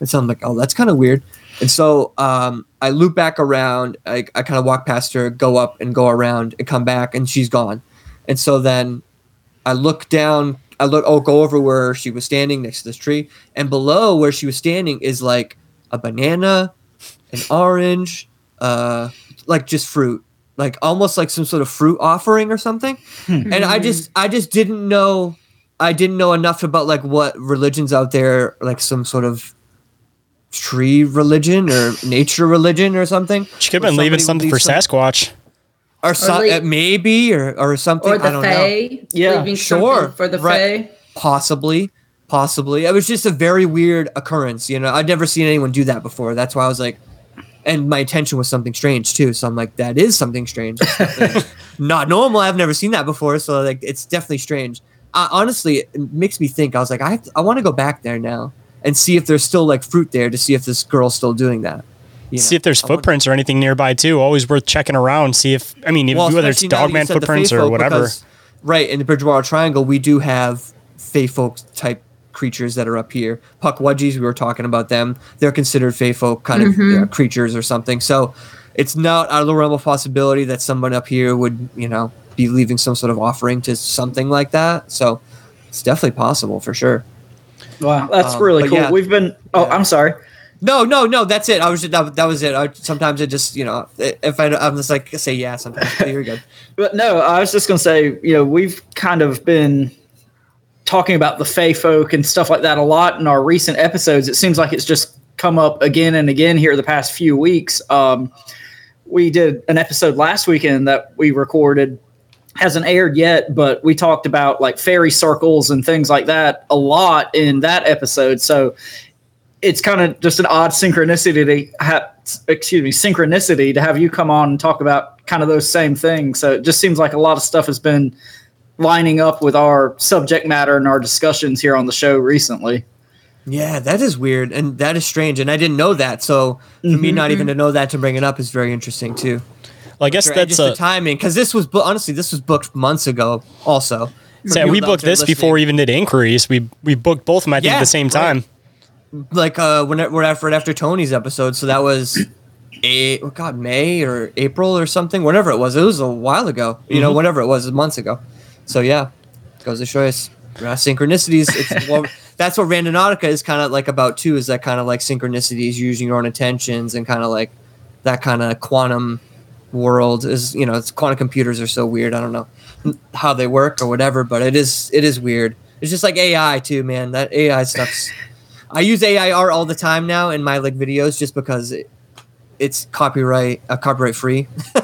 And so I'm like, oh, that's kind of weird. And so um, I loop back around. I, I kind of walk past her, go up and go around and come back, and she's gone. And so then I look down. I look. Oh, go over where she was standing next to this tree, and below where she was standing is like a banana, an orange, uh, like just fruit, like almost like some sort of fruit offering or something. and I just, I just didn't know. I didn't know enough about like what religions out there, like some sort of tree religion or nature religion or something. She could have been leaving something for Sasquatch. Or, some, le- uh, maybe, or, or something. Or I the don't Fae. know. Leaving sure. for the right. Fae. Possibly. Possibly. It was just a very weird occurrence. You know, I'd never seen anyone do that before. That's why I was like, and my attention was something strange too. So I'm like, that is something strange. Something not normal. I've never seen that before, so like it's definitely strange. Uh, honestly, it makes me think. I was like, I to, I want to go back there now and see if there's still like fruit there to see if this girl's still doing that. You See know, if there's I wonder- footprints or anything nearby too. Always worth checking around. See if I mean, if, Well, whether it's especially now that you dogman footprints or whatever. because- right in the Bridgewater Triangle, we do have Fey folk type creatures that are up here. Pukwudgies, we were talking about them. They're considered Fey folk kind of Mhm. you know, creatures or something. So it's not out of the realm of possibility that someone up here would, you know, be leaving some sort of offering to something like that. So it's definitely possible for sure. Wow, that's Um, really cool. yeah. We've been. Oh, I'm sorry. No, no, no. That's it. I was just, that, that was it. I, sometimes it just you know if I I'm just like say yeah. Sometimes you're good. But no, I was just going to say, you know, we've kind of been talking about the Fey folk and stuff like that a lot in our recent episodes. It seems like it's just come up again and again here the past few weeks. Um, we did an episode last weekend that we recorded hasn't aired yet, but we talked about like fairy circles and things like that a lot in that episode. So it's kind of just an odd synchronicity to have, excuse me, synchronicity to have you come on and talk about kind of those same things. So it just seems like a lot of stuff has been lining up with our subject matter and our discussions here on the show recently. Yeah, that is weird and that is strange, and I didn't know that. So for me, Mhm. not even to know that to bring it up is very interesting too. Well, I guess and that's just the timing because this was honestly this was booked months ago. Also, So we booked this before we even did inquiries. We we booked both of them I think at Yeah, the same right. time. like uh when we're after right after Tony's episode, so that was a oh god May or April or something, whatever it was. It was a while ago, you know, Mhm. whatever it was, months ago. So yeah, goes to show us uh, synchronicities. It's, well, that's what Randonautica is kind of like about too. Is that kind of like synchronicities, using your own intentions, and kind of like that kind of quantum world is you know it's quantum computers are so weird i don't know how they work or whatever but it is it is weird it's just like ai too man that ai stuff's i use air all the time now in my like videos just because it, it's copyright uh, copyright free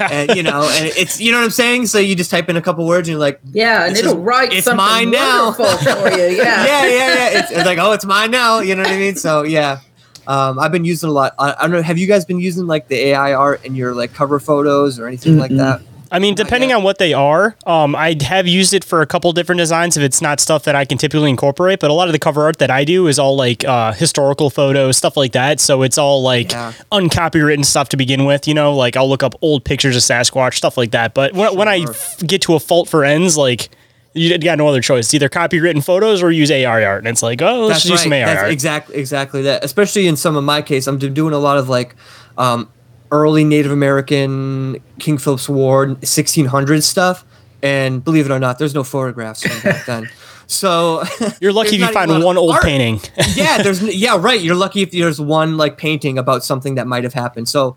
and you know and it's you know what i'm saying so you just type in a couple words and you're like Yeah, and This it'll is- write it's something mine now. for you. Yeah, yeah, yeah, yeah. It's, it's like, oh, it's mine now. You know what I mean? So yeah, um, I've been using a lot. I, I don't know. Have you guys been using like the AI art in your like cover photos or anything like that? I mean, depending on what they are, um, I have used it for a couple different designs if it's not stuff that I can typically incorporate. But a lot of the cover art that I do is all like uh, historical photos, stuff like that. So it's all like uncopywritten stuff to begin with. You know, like I'll look up old pictures of Sasquatch, stuff like that. But when, when I f- get to a fault for ends, like you got no other choice. It's either copywritten photos or use AI art. And it's like, oh, let's That's do right. some AI That's art. exactly exactly that. Especially in some of my case, I'm doing a lot of like um, early Native American King Philip's War 1600 stuff. And believe it or not, there's no photographs from back then. So You're lucky if you find even a lot one old art. painting. yeah, there's yeah, right. You're lucky if there's one like painting about something that might have happened. So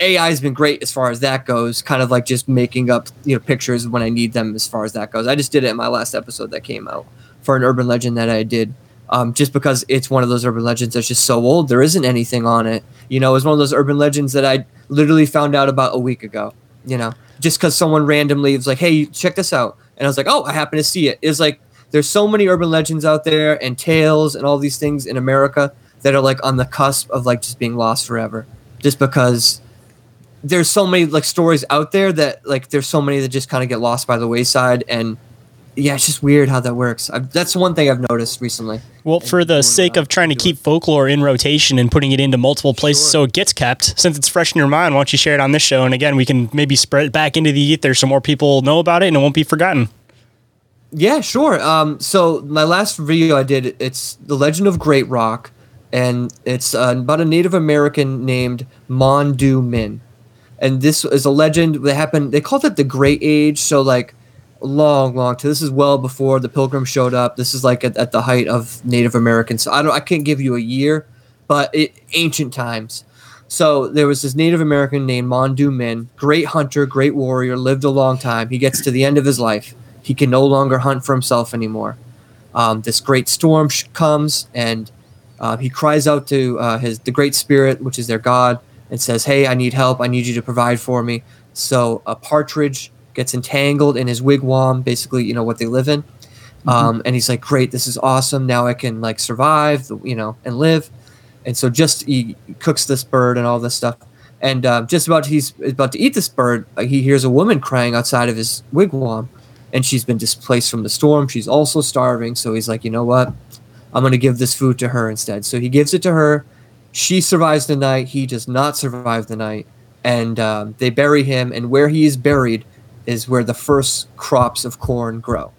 AI has been great as far as that goes. Kind of like just making up you know pictures when I need them as far as that goes. I just did it in my last episode that came out for an urban legend that I did. Um, just because it's one of those urban legends that's just so old, there isn't anything on it. You know, it's one of those urban legends that I literally found out about a week ago. You know, just because someone randomly was like, "Hey, check this out," and I was like, "Oh, I happen to see it." It's like there's so many urban legends out there and tales and all these things in America that are like on the cusp of like just being lost forever, just because there's so many like stories out there that like there's so many that just kind of get lost by the wayside and yeah, it's just weird how that works. i that's one thing I've noticed recently. Well, for the sake of trying to keep folklore in rotation and putting it into multiple places so it gets kept, since it's fresh in your mind, why don't you share it on this show? And again, we can maybe spread it back into the ether so more people know about it and it won't be forgotten. Yeah, sure. Um, so my last video I did, it's the Legend of Great Rock, and it's uh, about a Native American named Mon-Daw-Min, and this is a legend that happened. They called it the Great Age, so like long, long. To this is well before the Pilgrims showed up. This is like at, at the height of Native Americans. So I don't, I can't give you a year, but it ancient times. So there was this Native American named Mon-Daw-Min, great hunter, great warrior, lived a long time. He gets to the end of his life. He can no longer hunt for himself anymore. Um, this great storm sh- comes, and uh, he cries out to uh, his the Great Spirit, which is their god, and says, "Hey, I need help. I need you to provide for me." So a partridge gets entangled in his wigwam, basically, you know what they live in. Um, and he's like, "Great, this is awesome. Now I can like survive, you know, and live." And so just he cooks this bird and all this stuff. and uh, just about he's about to eat this bird, uh, he hears a woman crying outside of his wigwam, and she's been displaced from the storm. She's also starving, so he's like, you know what, I'm gonna give this food to her instead. So he gives it to her. She survives the night. He does not survive the night, and um, they bury him. And where he is buried is where the first crops of corn grow,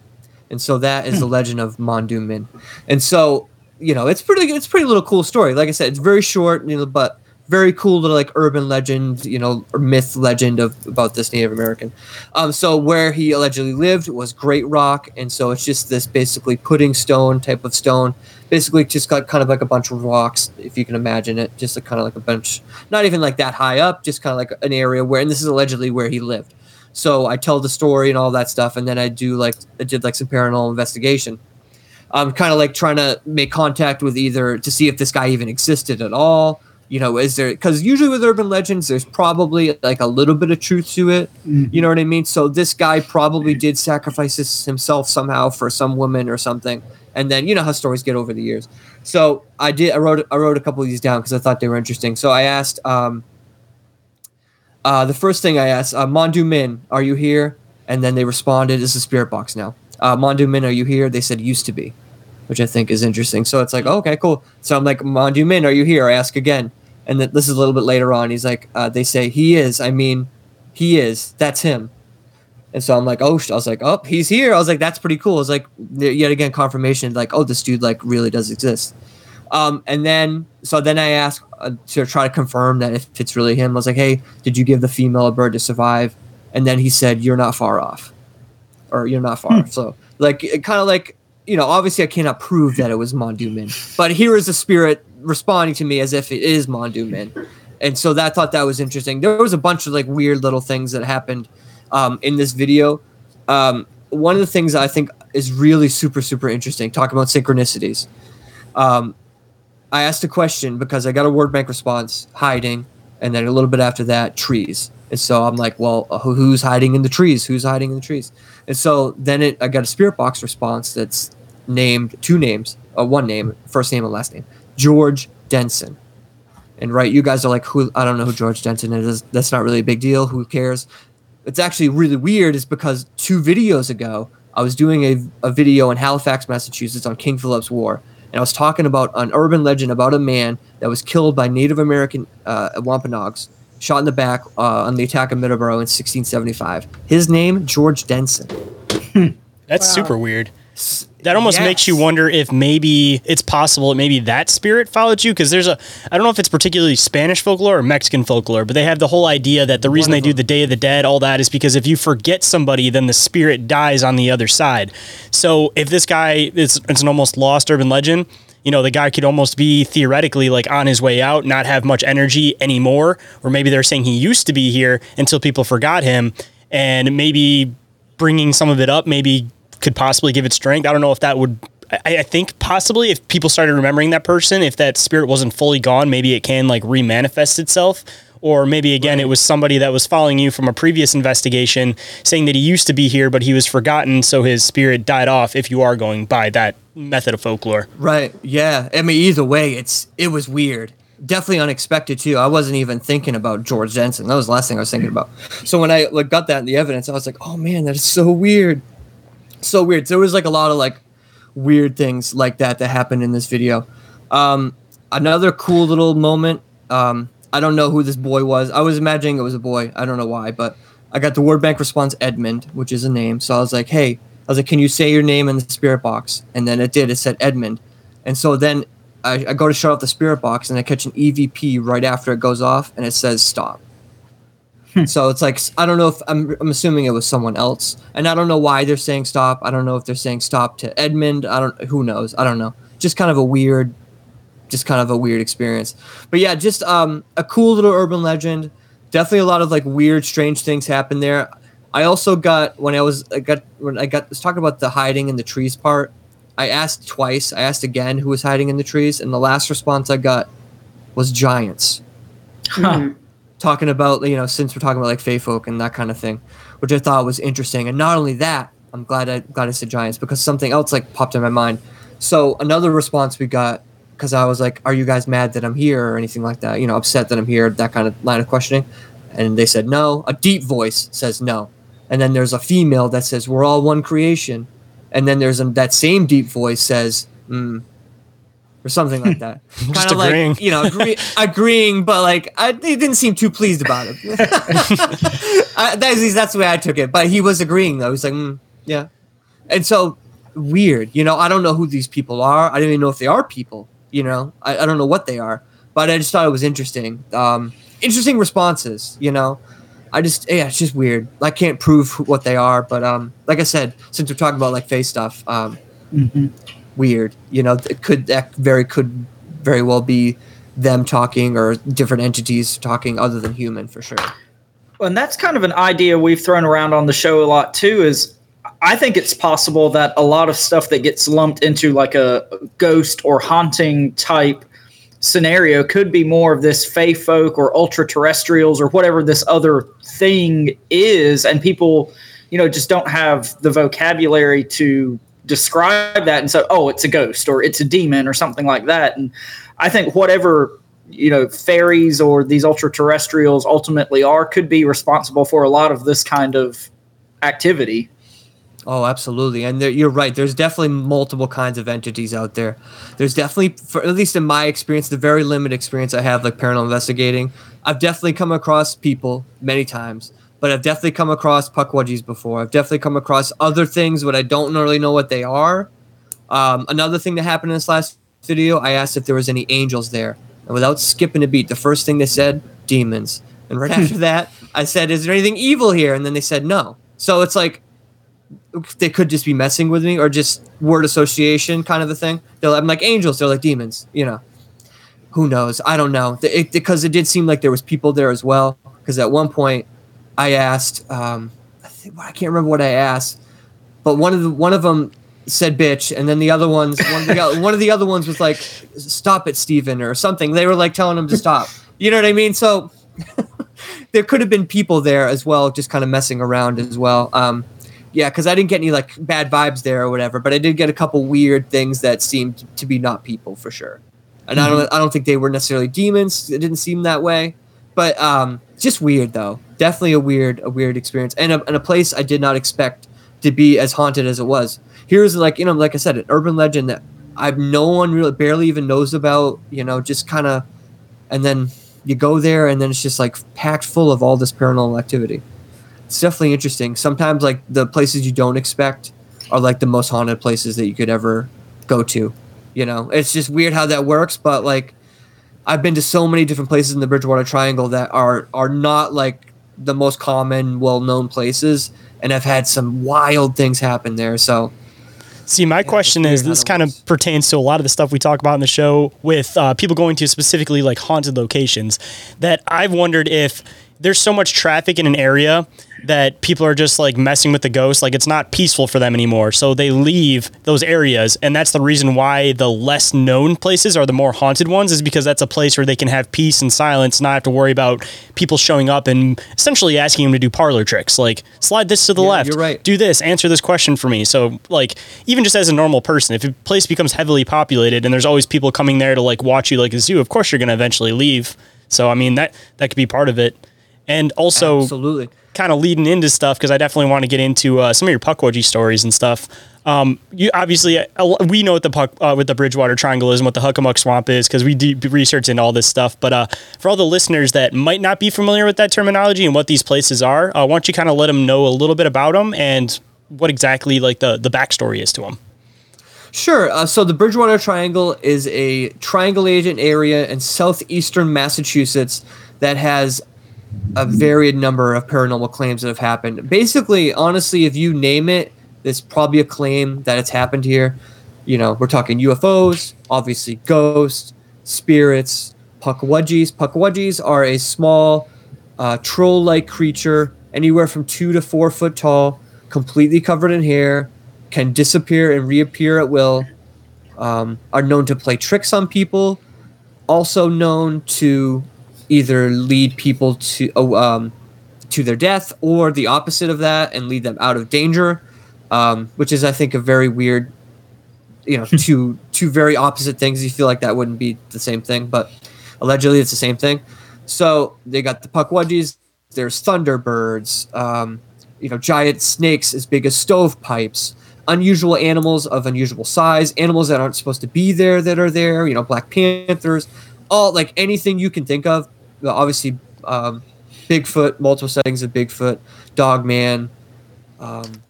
and so that is the legend of Mon-Daw-Min. And so you know, it's pretty. It's pretty little cool story. Like I said, it's very short, you know, but very cool little like urban legend, you know, or myth legend of about this Native American. Um, so where he allegedly lived was Great Rock, and so it's just this basically pudding stone type of stone. Basically, just got kind of like a bunch of rocks, if you can imagine it, just a, kind of like a bunch, not even like that high up, just kind of like an area where, and this is allegedly where he lived. So I tell the story and all that stuff, and then I do like I did like some paranormal investigation. I'm kind of like trying to make contact with either to see if this guy even existed at all. You know, is there because usually with urban legends, there's probably like a little bit of truth to it. Mhm. You know what I mean? So this guy probably did sacrifice himself somehow for some woman or something, and then you know how stories get over the years. So I did. I wrote. I wrote a couple of these down because I thought they were interesting. So I asked. Um, uh, the first thing I asked, uh, Mon-Daw-Min, are you here? And then they responded, "It's a spirit box now." Uh, Mon-Daw-Min, are you here? They said, "Used to be," which I think is interesting. So it's like, oh, okay, cool. So I'm like, Mon-Daw-Min, are you here? I ask again, and then this is a little bit later on. He's like, uh, they say he is. I mean, he is. That's him. And so I'm like, oh, I was like, oh, he's here. I was like, that's pretty cool. I was like, yet again, confirmation, like, oh, this dude like really does exist. Um, and then, so then I asked uh, to try to confirm that if it's really him. I was like, hey, did you give the female a bird to survive? And then he said, you're not far off, or you're not far. off. So like, kind of like, you know, obviously I cannot prove that it was Mon-Daw-Min, but here is the spirit responding to me as if it is Mon-Daw-Min. And so that thought that was interesting. There was a bunch of like weird little things that happened um, in this video. Um, one of the things I think is really super super interesting, talking about synchronicities. Um, I asked a question because I got a word bank response, hiding, and then a little bit after that, trees. And so I'm like, well, uh, who's hiding in the trees? Who's hiding in the trees? And so then it, I got a spirit box response that's named two names, uh, one name, first name and last name, George Denson. And right, you guys are like, who? I don't know who George Denson is. That's not really a big deal. Who cares? It's actually really weird, is because two videos ago, I was doing a, a video in Halifax, Massachusetts on King Philip's War, and I was talking about an urban legend about a man that was killed by Native American uh, Wampanoags, shot in the back uh, on the attack of Middleborough in 1675. His name, George Denson. That's Wow. super weird. That almost yes. makes you wonder if maybe it's possible that maybe that spirit followed you because there's a I don't know if it's particularly Spanish folklore or Mexican folklore, but they have the whole idea that the reason they do the Day of the Dead, all that, is because if you forget somebody, then the spirit dies on the other side. So if this guy it's it's an almost lost urban legend. You know, the guy could almost be theoretically like on his way out, not have much energy anymore, or maybe they're saying he used to be here until people forgot him, and maybe bringing some of it up maybe could possibly give it strength. I don't know if that would. I, I think possibly if people started remembering that person, if that spirit wasn't fully gone, maybe it can like remanifest itself. Or maybe again, it was somebody that was following you from a previous investigation, saying that he used to be here, but he was forgotten, so his spirit died off. If you are going by that method of folklore, Right. Yeah. I mean, either way, it's it was weird. Definitely unexpected too. I wasn't even thinking about George Denson. That was the last thing I was thinking about. So when I like got that in the evidence, I was like, oh man, that is so weird. So weird. So There was like a lot of like weird things like that that happened in this video. Um, another cool little moment. Um, I don't know who this boy was. I was imagining it was a boy. I don't know why, but I got the word bank response Edmund, which is a name. So I was like, hey, I was like, can you say your name in the spirit box? And then it did. It said Edmund. And so then I, I go to shut off the spirit box and I catch an EVP right after it goes off and it says stop. so it's like I don't know if I'm, I'm assuming it was someone else, and I don't know why they're saying stop. I don't know if they're saying stop to Edmund. I don't. Who knows? I don't know. Just kind of a weird, just kind of a weird experience. But yeah, just um, a cool little urban legend. Definitely a lot of like weird, strange things happen there. I also got when I was I got when I got was talking about the hiding in the trees part. I asked twice. I asked again who was hiding in the trees, and the last response I got was giants. Talking about you know since we're talking about like Fey folk and that kind of thing, which I thought was interesting. And not only that, I'm glad I glad I said giants because something else like popped in my mind. So another response we got because I was like, "Are you guys mad that I'm here or anything like that? You know, upset that I'm here?" That kind of line of questioning, and they said no. A deep voice says no, and then there's a female that says, "We're all one creation," and then there's a, that same deep voice says, mm, or something like that. Kind of agreeing. like you know, agree, agreeing, but like I, they didn't seem too pleased about it. I, that's that's the way I took it. But he was agreeing though. He's like, mm, yeah, and so weird. You know, I don't know who these people are. I don't even know if they are people. You know, I, I don't know what they are. But I just thought it was interesting. Um, interesting responses. You know, I just yeah, it's just weird. I can't prove what they are, but um, like I said, since we're talking about like face stuff, um, weird. You know, it could that very could very well be them talking or different entities talking other than human for sure. And that's kind of an idea we've thrown around on the show a lot too. Is I think it's possible that a lot of stuff that gets lumped into like a ghost or haunting type scenario could be more of this fey folk or ultra terrestrials or whatever this other thing is, and people, you know, just don't have the vocabulary to describe that and say, oh, it's a ghost or it's a demon or something like that. And I think whatever you know fairies or these ultra terrestrials ultimately are could be responsible for a lot of this kind of activity. Oh, absolutely, and there, you're right. There's definitely multiple kinds of entities out there. There's definitely, for, at least in my experience, the very limited experience I have, like paranormal investigating, I've definitely come across people many times. But I've definitely come across pukwudgies before. I've definitely come across other things, but I don't really know what they are. Um, another thing that happened in this last video, I asked if there was any angels there, and without skipping a beat, the first thing they said, demons. And right after that, I said, "Is there anything evil here?" And then they said, "No." So it's like they could just be messing with me or just word association kind of a thing. They're, I'm like angels, they're like demons, you know. Who knows? I don't know. It, because it did seem like there was people there as well. Because at one point, I asked, um, I, think, I can't remember what I asked, but one of the one of them said bitch, and then the other ones, one of the, one of the other ones was like, stop it, Steven, or something. They were like telling him to stop. You know what I mean? So there could have been people there as well, just kind of messing around as well. Um, yeah, because I didn't get any like bad vibes there or whatever, but I did get a couple weird things that seemed to be not people for sure. And I don't, I don't think they were necessarily demons. It didn't seem that way, but um, just weird though. Definitely a weird, a weird experience, and a, and a place I did not expect to be as haunted as it was. Here's like you know, like I said, an urban legend that I've no one really barely even knows about. You know, just kind of, and then you go there, and then it's just like packed full of all this paranormal activity it's definitely interesting. Sometimes like the places you don't expect are like the most haunted places that you could ever go to. You know, it's just weird how that works, but like I've been to so many different places in the Bridgewater Triangle that are are not like the most common, well-known places, and I've had some wild things happen there. So See, my question is this kind of pertains to a lot of the stuff we talk about in the show with uh, people going to specifically like haunted locations. That I've wondered if there's so much traffic in an area that people are just like messing with the ghosts. Like it's not peaceful for them anymore. So they leave those areas. And that's the reason why the less known places are the more haunted ones, is because that's a place where they can have peace and silence, not have to worry about people showing up and essentially asking them to do parlor tricks. Like slide this to the Yeah, left. you're right. Do this, answer this question for me. So like even just as a normal person, if a place becomes heavily populated and there's always people coming there to like watch you like a zoo, of course you're gonna eventually leave. So I mean that that could be part of it. And also absolutely kind of leading into stuff because I definitely want to get into uh, some of your Pukwudgie stories and stuff. Um, you obviously uh, we know what the puck uh, with the Bridgewater Triangle is and what the Hockomock Swamp is because we do research into all this stuff. But uh, for all the listeners that might not be familiar with that terminology and what these places are, uh, why don't you kind of let them know a little bit about them and what exactly like the the backstory is to them? Sure. Uh, so the Bridgewater Triangle is a triangle agent area in southeastern Massachusetts that has a varied number of paranormal claims that have happened. Basically, honestly, if you name it, there's probably a claim that it's happened here. You know, we're talking UFOs, obviously ghosts, spirits, pukwudgies. Pukwudgies are a small uh, troll-like creature, anywhere from two to four foot tall, completely covered in hair, can disappear and reappear at will. Um, are known to play tricks on people. Also known to either lead people to oh, um, to their death or the opposite of that and lead them out of danger, um, which is I think a very weird you know two two very opposite things. You feel like that wouldn't be the same thing, but allegedly it's the same thing. So they got the Pukwudgies. There's Thunderbirds. Um, you know, giant snakes as big as stovepipes. Unusual animals of unusual size. Animals that aren't supposed to be there that are there. You know, Black Panthers. All like anything you can think of. Obviously, um, Bigfoot. Multiple sightings of Bigfoot. Dogman. Um,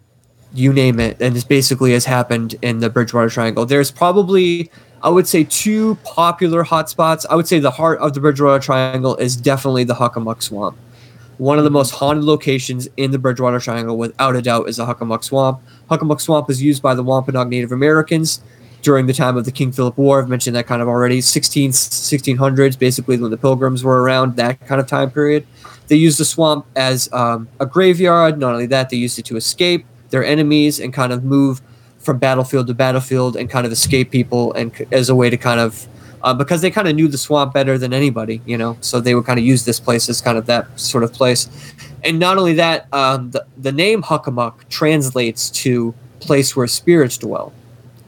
you name it, and this basically has happened in the Bridgewater Triangle. There's probably, I would say, two popular hotspots. I would say the heart of the Bridgewater Triangle is definitely the Hockomock Swamp. One of the most haunted locations in the Bridgewater Triangle, without a doubt, is the Hockomock Swamp. Hockomock Swamp is used by the Wampanoag Native Americans during the time of the King Philip War. I've mentioned that kind of already. 16, 1600s, basically when the Pilgrims were around, that kind of time period. They used the swamp as um, a graveyard. Not only that, they used it to escape their enemies and kind of move from battlefield to battlefield and kind of escape people and as a way to kind of uh, because they kind of knew the swamp better than anybody, you know, so they would kind of use this place as kind of that sort of place. And not only that, um, the, the name Hockomock translates to place where spirits dwell,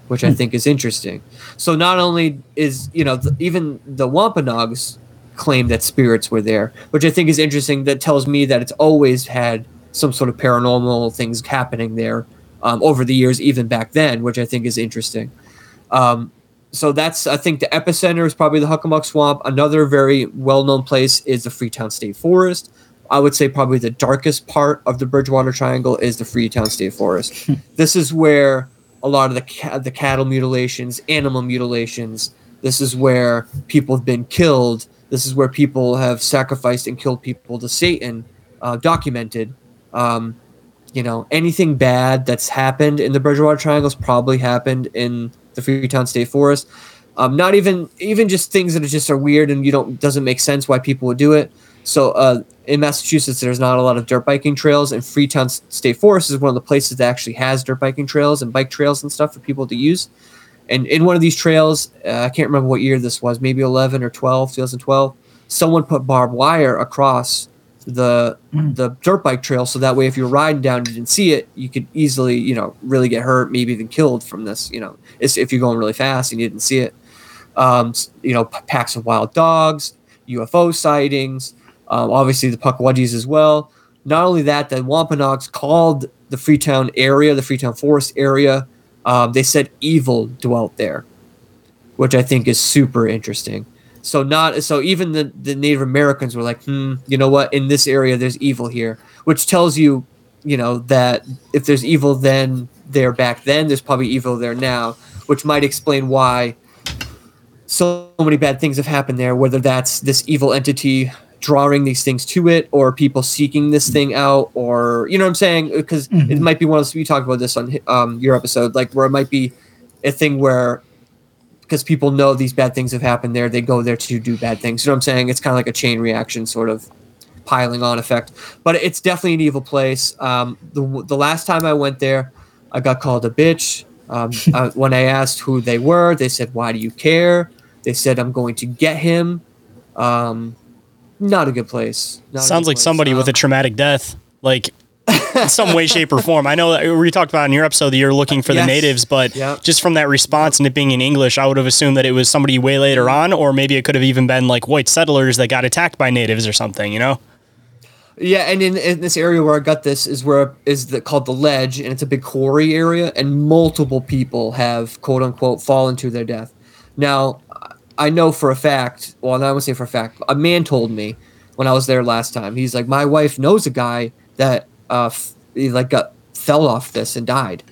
which I think is interesting. So not only is, you know, the, even the Wampanoags claim that spirits were there, which I think is interesting. That tells me that it's always had some sort of paranormal things happening there um, over the years, even back then, which I think is interesting. Um, so that's I think the epicenter is probably the Hockomock Swamp. Another very well-known place is the Freetown State Forest. I would say probably the darkest part of the Bridgewater Triangle is the Freetown State Forest. this is where a lot of the ca- the cattle mutilations, animal mutilations. This is where people have been killed. This is where people have sacrificed and killed people to Satan, uh, documented. Um, you know, anything bad that's happened in the Bridgewater Triangle has probably happened in the Freetown State Forest. Um, not even even just things that are just are weird and you don't doesn't make sense why people would do it. So uh, in Massachusetts, there's not a lot of dirt biking trails, and Freetown State Forest is one of the places that actually has dirt biking trails and bike trails and stuff for people to use. And in one of these trails, uh, I can't remember what year this was, maybe 11 or 12, 2012. Someone put barbed wire across the the dirt bike trail, so that way, if you're riding down and you didn't see it, you could easily, you know, really get hurt, maybe even killed from this. You know, if you're going really fast and you didn't see it. Um, you know, packs of wild dogs, UFO sightings, um, obviously the Pukwudgies as well. Not only that, the Wampanoags called the Freetown area, the Freetown Forest area, um, they said evil dwelt there, which I think is super interesting. So not so even the, the Native Americans were like, hmm, you know what? In this area, there's evil here, which tells you, you know, that if there's evil then there back then, there's probably evil there now, which might explain why so many bad things have happened there. Whether that's this evil entity drawing these things to it, or people seeking this thing out, or you know what I'm saying? Because it might be one of those. We talked about this on um, your episode, like where it might be a thing where because people know these bad things have happened there, they go there to do bad things. You know what I'm saying? It's kind of like a chain reaction, sort of piling on effect. But it's definitely an evil place. Um, the the last time I went there, I got called a bitch. Um, uh, when I asked who they were, they said, "Why do you care?" They said, "I'm going to get him." Um, not a good place. Not Sounds good like place. somebody with Um, a traumatic death, like in some way, shape, or form. I know that we talked about in your episode that you're looking for the natives, but Yep. just from that response and it being in English, I would have assumed that it was somebody way later on, or maybe it could have even been like white settlers that got attacked by natives or something. You know? Yeah, and in, in this area where I got this is where is the, called the ledge, and it's a big quarry area, and multiple people have quote unquote fallen to their death. Now, I know for a fact. Well, I won't say for a fact. A man told me when I was there last time. He's like, my wife knows a guy that uh, f- he like got fell off this and died,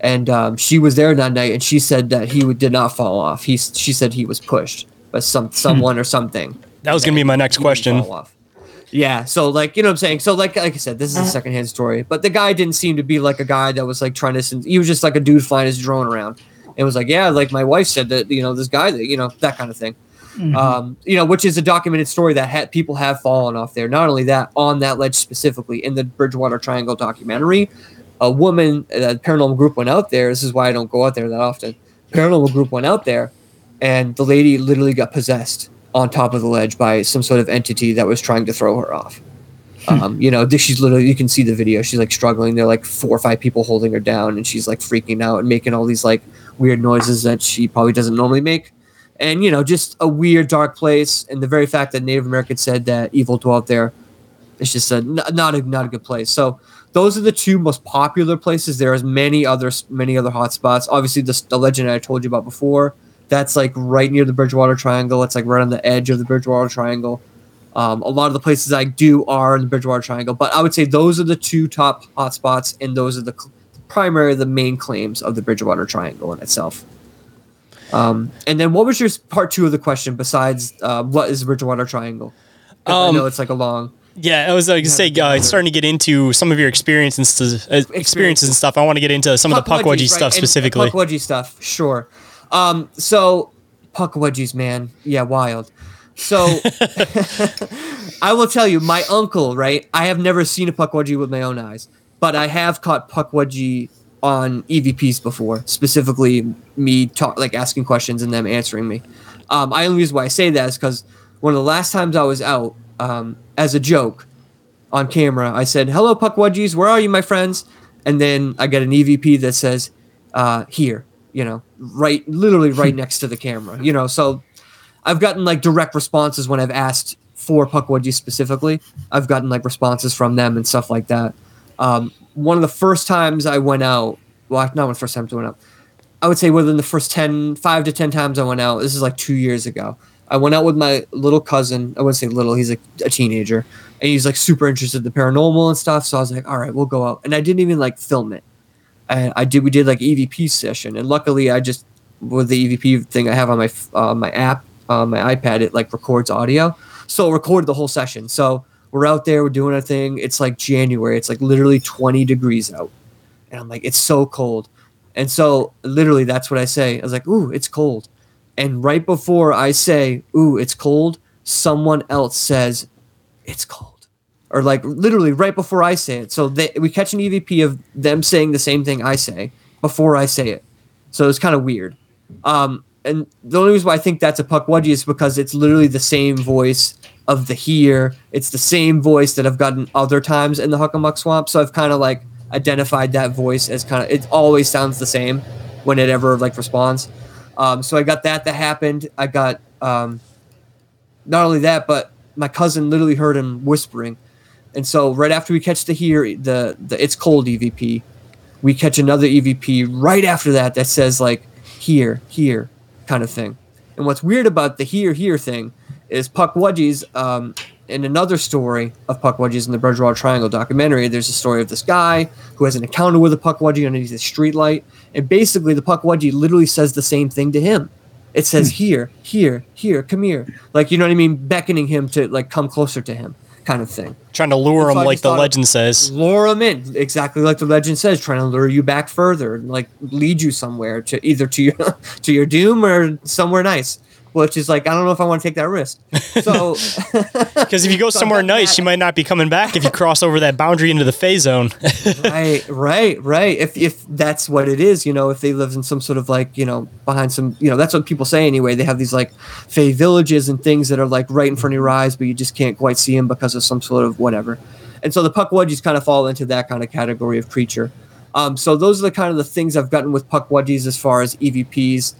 and um, she was there that night, and she said that he would- did not fall off. He she said he was pushed by some someone or something. That was gonna be my next question. fall off. Yeah, so like you know what I'm saying. So like like I said, this is a secondhand story, but the guy didn't seem to be like a guy that was like trying to. He was just like a dude flying his drone around, and was like, yeah, like my wife said that you know this guy that you know that kind of thing. Um, you know, which is a documented story that ha- people have fallen off there. Not only that, on that ledge specifically in the Bridgewater Triangle documentary, a woman, a paranormal group went out there. This is why I don't go out there that often. Paranormal group went out there, and the lady literally got possessed on top of the ledge by some sort of entity that was trying to throw her off. Um, you know, this- she's literally, you can see the video. She's like struggling. There are like four or five people holding her down, and she's like freaking out and making all these like weird noises that she probably doesn't normally make. And you know, just a weird, dark place. And the very fact that Native Americans said that evil dwelt there, it's just a not a not a good place. So those are the two most popular places. There is many others, many other hotspots. Obviously, the, the legend I told you about before. That's like right near the Bridgewater Triangle. It's like right on the edge of the Bridgewater Triangle. Um, a lot of the places I do are in the Bridgewater Triangle, but I would say those are the two top hotspots, and those are the cl- primary, the main claims of the Bridgewater Triangle in itself. Um, and then, what was your part two of the question besides uh, what is the Bridgewater Triangle? 'Cause I know it's like a long. Yeah, I was gonna say, uh, starting to get into some of your experiences, uh, experiences and stuff. I want to get into some of the Pukwudgie right, stuff specifically. Pukwudgie stuff, sure. Um, so Pukwudgies, man, yeah, wild. So I will tell you, my uncle, right? I have never seen a puck Pukwudgie with my own eyes, but I have caught Pukwudgie on EVPs before. Specifically, me talk like asking questions and them answering me. Um, I only reason why I say that is because one of the last times I was out, um, as a joke, on camera, I said, "Hello, Pukwudgies, where are you, my friends?" And then I get an EVP that says, uh, "Here," you know, right, literally right next to the camera, you know. So I've gotten like direct responses when I've asked for Pukwudgies specifically. I've gotten like responses from them and stuff like that. Um, one of the first times I went out, well, not one of the first times I went out. I would say within the first 10, five to 10 times I went out, this is like two years ago. I went out with my little cousin. I wouldn't say little, he's a teenager. And he's like super interested in the paranormal and stuff. So I was like, all right, we'll go out. And I didn't even like film it. I, I did, we did like EVP session. And luckily I just, with the EVP thing I have on my, uh, my app, uh, my iPad, it like records audio. So it recorded the whole session. So we're out there, we're doing our thing. It's like January. It's like literally 20 degrees out. And I'm like, it's so cold. And so literally that's what I say. I was like, ooh, it's cold. And right before I say, ooh, it's cold, someone else says, it's cold. Or like literally right before I say it. So they, we catch an EVP of them saying the same thing I say before I say it. So it's kind of weird. Um, and the only reason why I think that's a puck Pukwudgie is because it's literally the same voice of the here. It's the same voice that I've gotten other times in the Hockomock Swamp. So I've kind of like identified that voice as kind of it always sounds the same when it ever like responds. Um, so I got that that happened. I got um, not only that, but my cousin literally heard him whispering. And so right after we catch the here the the it's cold EVP, we catch another EVP right after that that says like here here kind of thing. And what's weird about the here here thing is Pukwudgies. Um, in another story of Pukwudgies in the Bridgewater Triangle documentary, there's a story of this guy who has an encounter with a Pukwudgie underneath a streetlight, and basically the Pukwudgie literally says the same thing to him. It says here, here, here, come here, like you know what I mean, beckoning him to like come closer to him, kind of thing. Trying to lure him like the legend says. lure him in exactly like the legend says trying to lure you back further like lead you somewhere to either to your to your doom or somewhere nice which is like i don't know if i want to take that risk so Because if you go So somewhere nice, that. you might not be coming back if you cross over that boundary into the phase zone. right right right if if that's what it is you know if they live in some sort of like you know behind some you know that's what people say anyway they have these like fey villages and things that are like right in front of your eyes but you just can't quite see them because of some sort of whatever and so the pukwudgies kind of fall into that kind of category of creature um, so those are the kind of the things i've gotten with pukwudgies as far as evps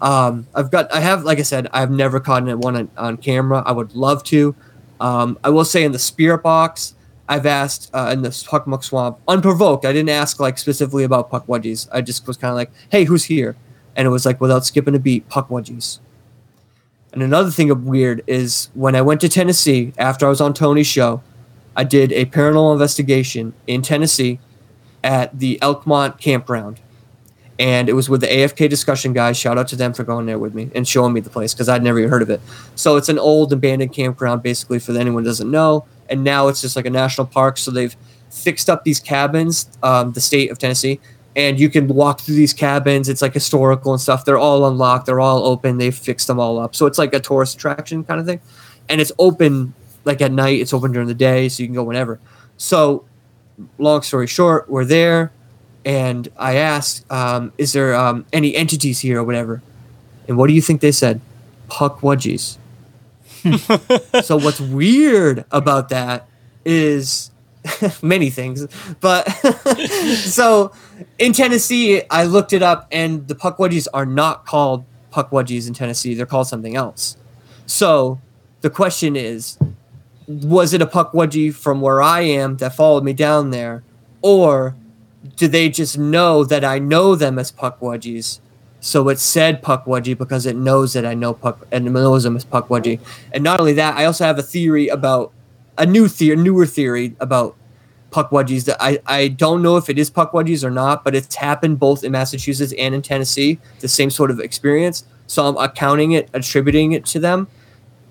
um, I've got, I have, like I said, I've never caught one on, on camera. I would love to. Um, I will say in the spirit box, I've asked uh, in the Puckmuck Swamp, unprovoked. I didn't ask like specifically about Pukwudgies. I just was kind of like, hey, who's here? And it was like, without skipping a beat, Pukwudgies. And another thing of weird is when I went to Tennessee after I was on Tony's show, I did a paranormal investigation in Tennessee at the Elkmont campground and it was with the AFK discussion guys. Shout out to them for going there with me and showing me the place because I'd never even heard of it. So it's an old abandoned campground, basically, for anyone doesn't know. And now it's just like a national park. So they've fixed up these cabins, um, the state of Tennessee, and you can walk through these cabins. It's like historical and stuff. They're all unlocked. They're all open. They've fixed them all up. So it's like a tourist attraction kind of thing, and it's open like at night. It's open during the day, so you can go whenever. So, long story short, we're there and I asked, um, "Is there um, any entities here or whatever?" And what do you think they said? Pukwudgies. so what's weird about that is many things. But so in Tennessee, I looked it up, and the Pukwudgies are not called Pukwudgies in Tennessee. They're called something else. So the question is, was it a Pukwudgie from where I am that followed me down there, or do they just know that I know them as Pukwudgies? So it said Pukwudgie because it knows that I know Puck and knows them as Pukwudgie. And not only that, I also have a theory about a new theory, newer theory about Pukwudgies that I, I don't know if it is Pukwudgies or not, but it's happened both in Massachusetts and in Tennessee, the same sort of experience. So I'm accounting it, attributing it to them.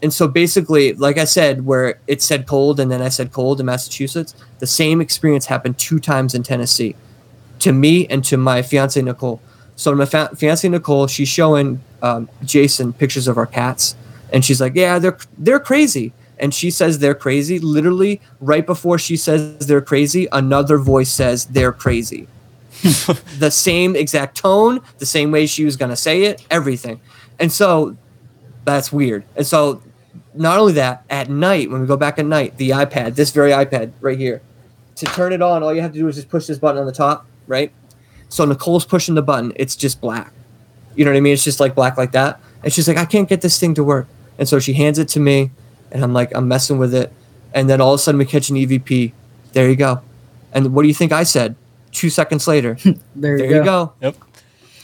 And so basically, like I said, where it said cold and then I said cold in Massachusetts, the same experience happened two times in Tennessee to me and to my fiance Nicole. So my fa- fiance Nicole, she's showing um, Jason pictures of our cats, and she's like, "Yeah, they're they're crazy." And she says they're crazy. Literally, right before she says they're crazy, another voice says they're crazy. the same exact tone, the same way she was gonna say it, everything. And so that's weird. And so not only that, at night when we go back at night, the iPad, this very iPad right here, to turn it on, all you have to do is just push this button on the top, right? So Nicole's pushing the button, it's just black. You know what I mean? It's just like black like that. And she's like, I can't get this thing to work. And so she hands it to me, and I'm like, I'm messing with it. And then all of a sudden we catch an EVP. There you go. And what do you think I said? Two seconds later. there, there you go. Yep.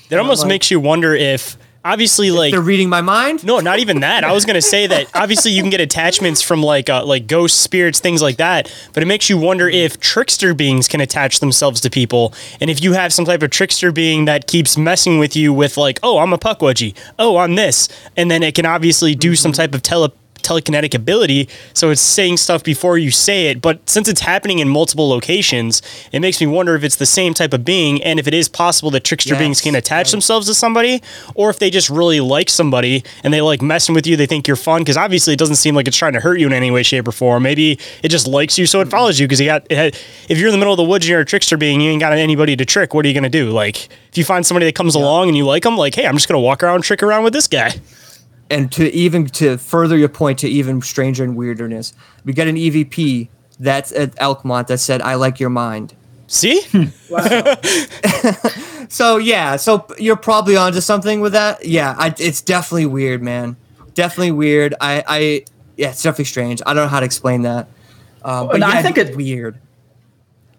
That almost like- makes you wonder if obviously like They're reading my mind? no, not even that. I was gonna say that obviously you can get attachments from like uh, like ghost spirits, things like that. But it makes you wonder if trickster beings can attach themselves to people, and if you have some type of trickster being that keeps messing with you with like, oh, I'm a puckwudgie, oh, I'm this, and then it can obviously do some type of tele telekinetic ability so it's saying stuff before you say it but since it's happening in multiple locations it makes me wonder if it's the same type of being and if it is possible that trickster beings can attach themselves to somebody or if they just really like somebody and they like messing with you they think you're fun because obviously it doesn't seem like it's trying to hurt you in any way shape or form. Maybe it just likes you so it follows you because you got it had, if you're in the middle of the woods and you're a trickster being you ain't got anybody to trick what are you going to do? Like if you find somebody that comes along and you like them like hey i'm just going to walk around and trick around with this guy and to even to further your point to even stranger and weirderness, we get an EVP that's at Elkmont that said, "I like your mind." see So yeah, so you're probably onto something with that. Yeah, I, it's definitely weird, man. Definitely weird. I, I, yeah, it's definitely strange. I don't know how to explain that. Um, but And I think it's weird.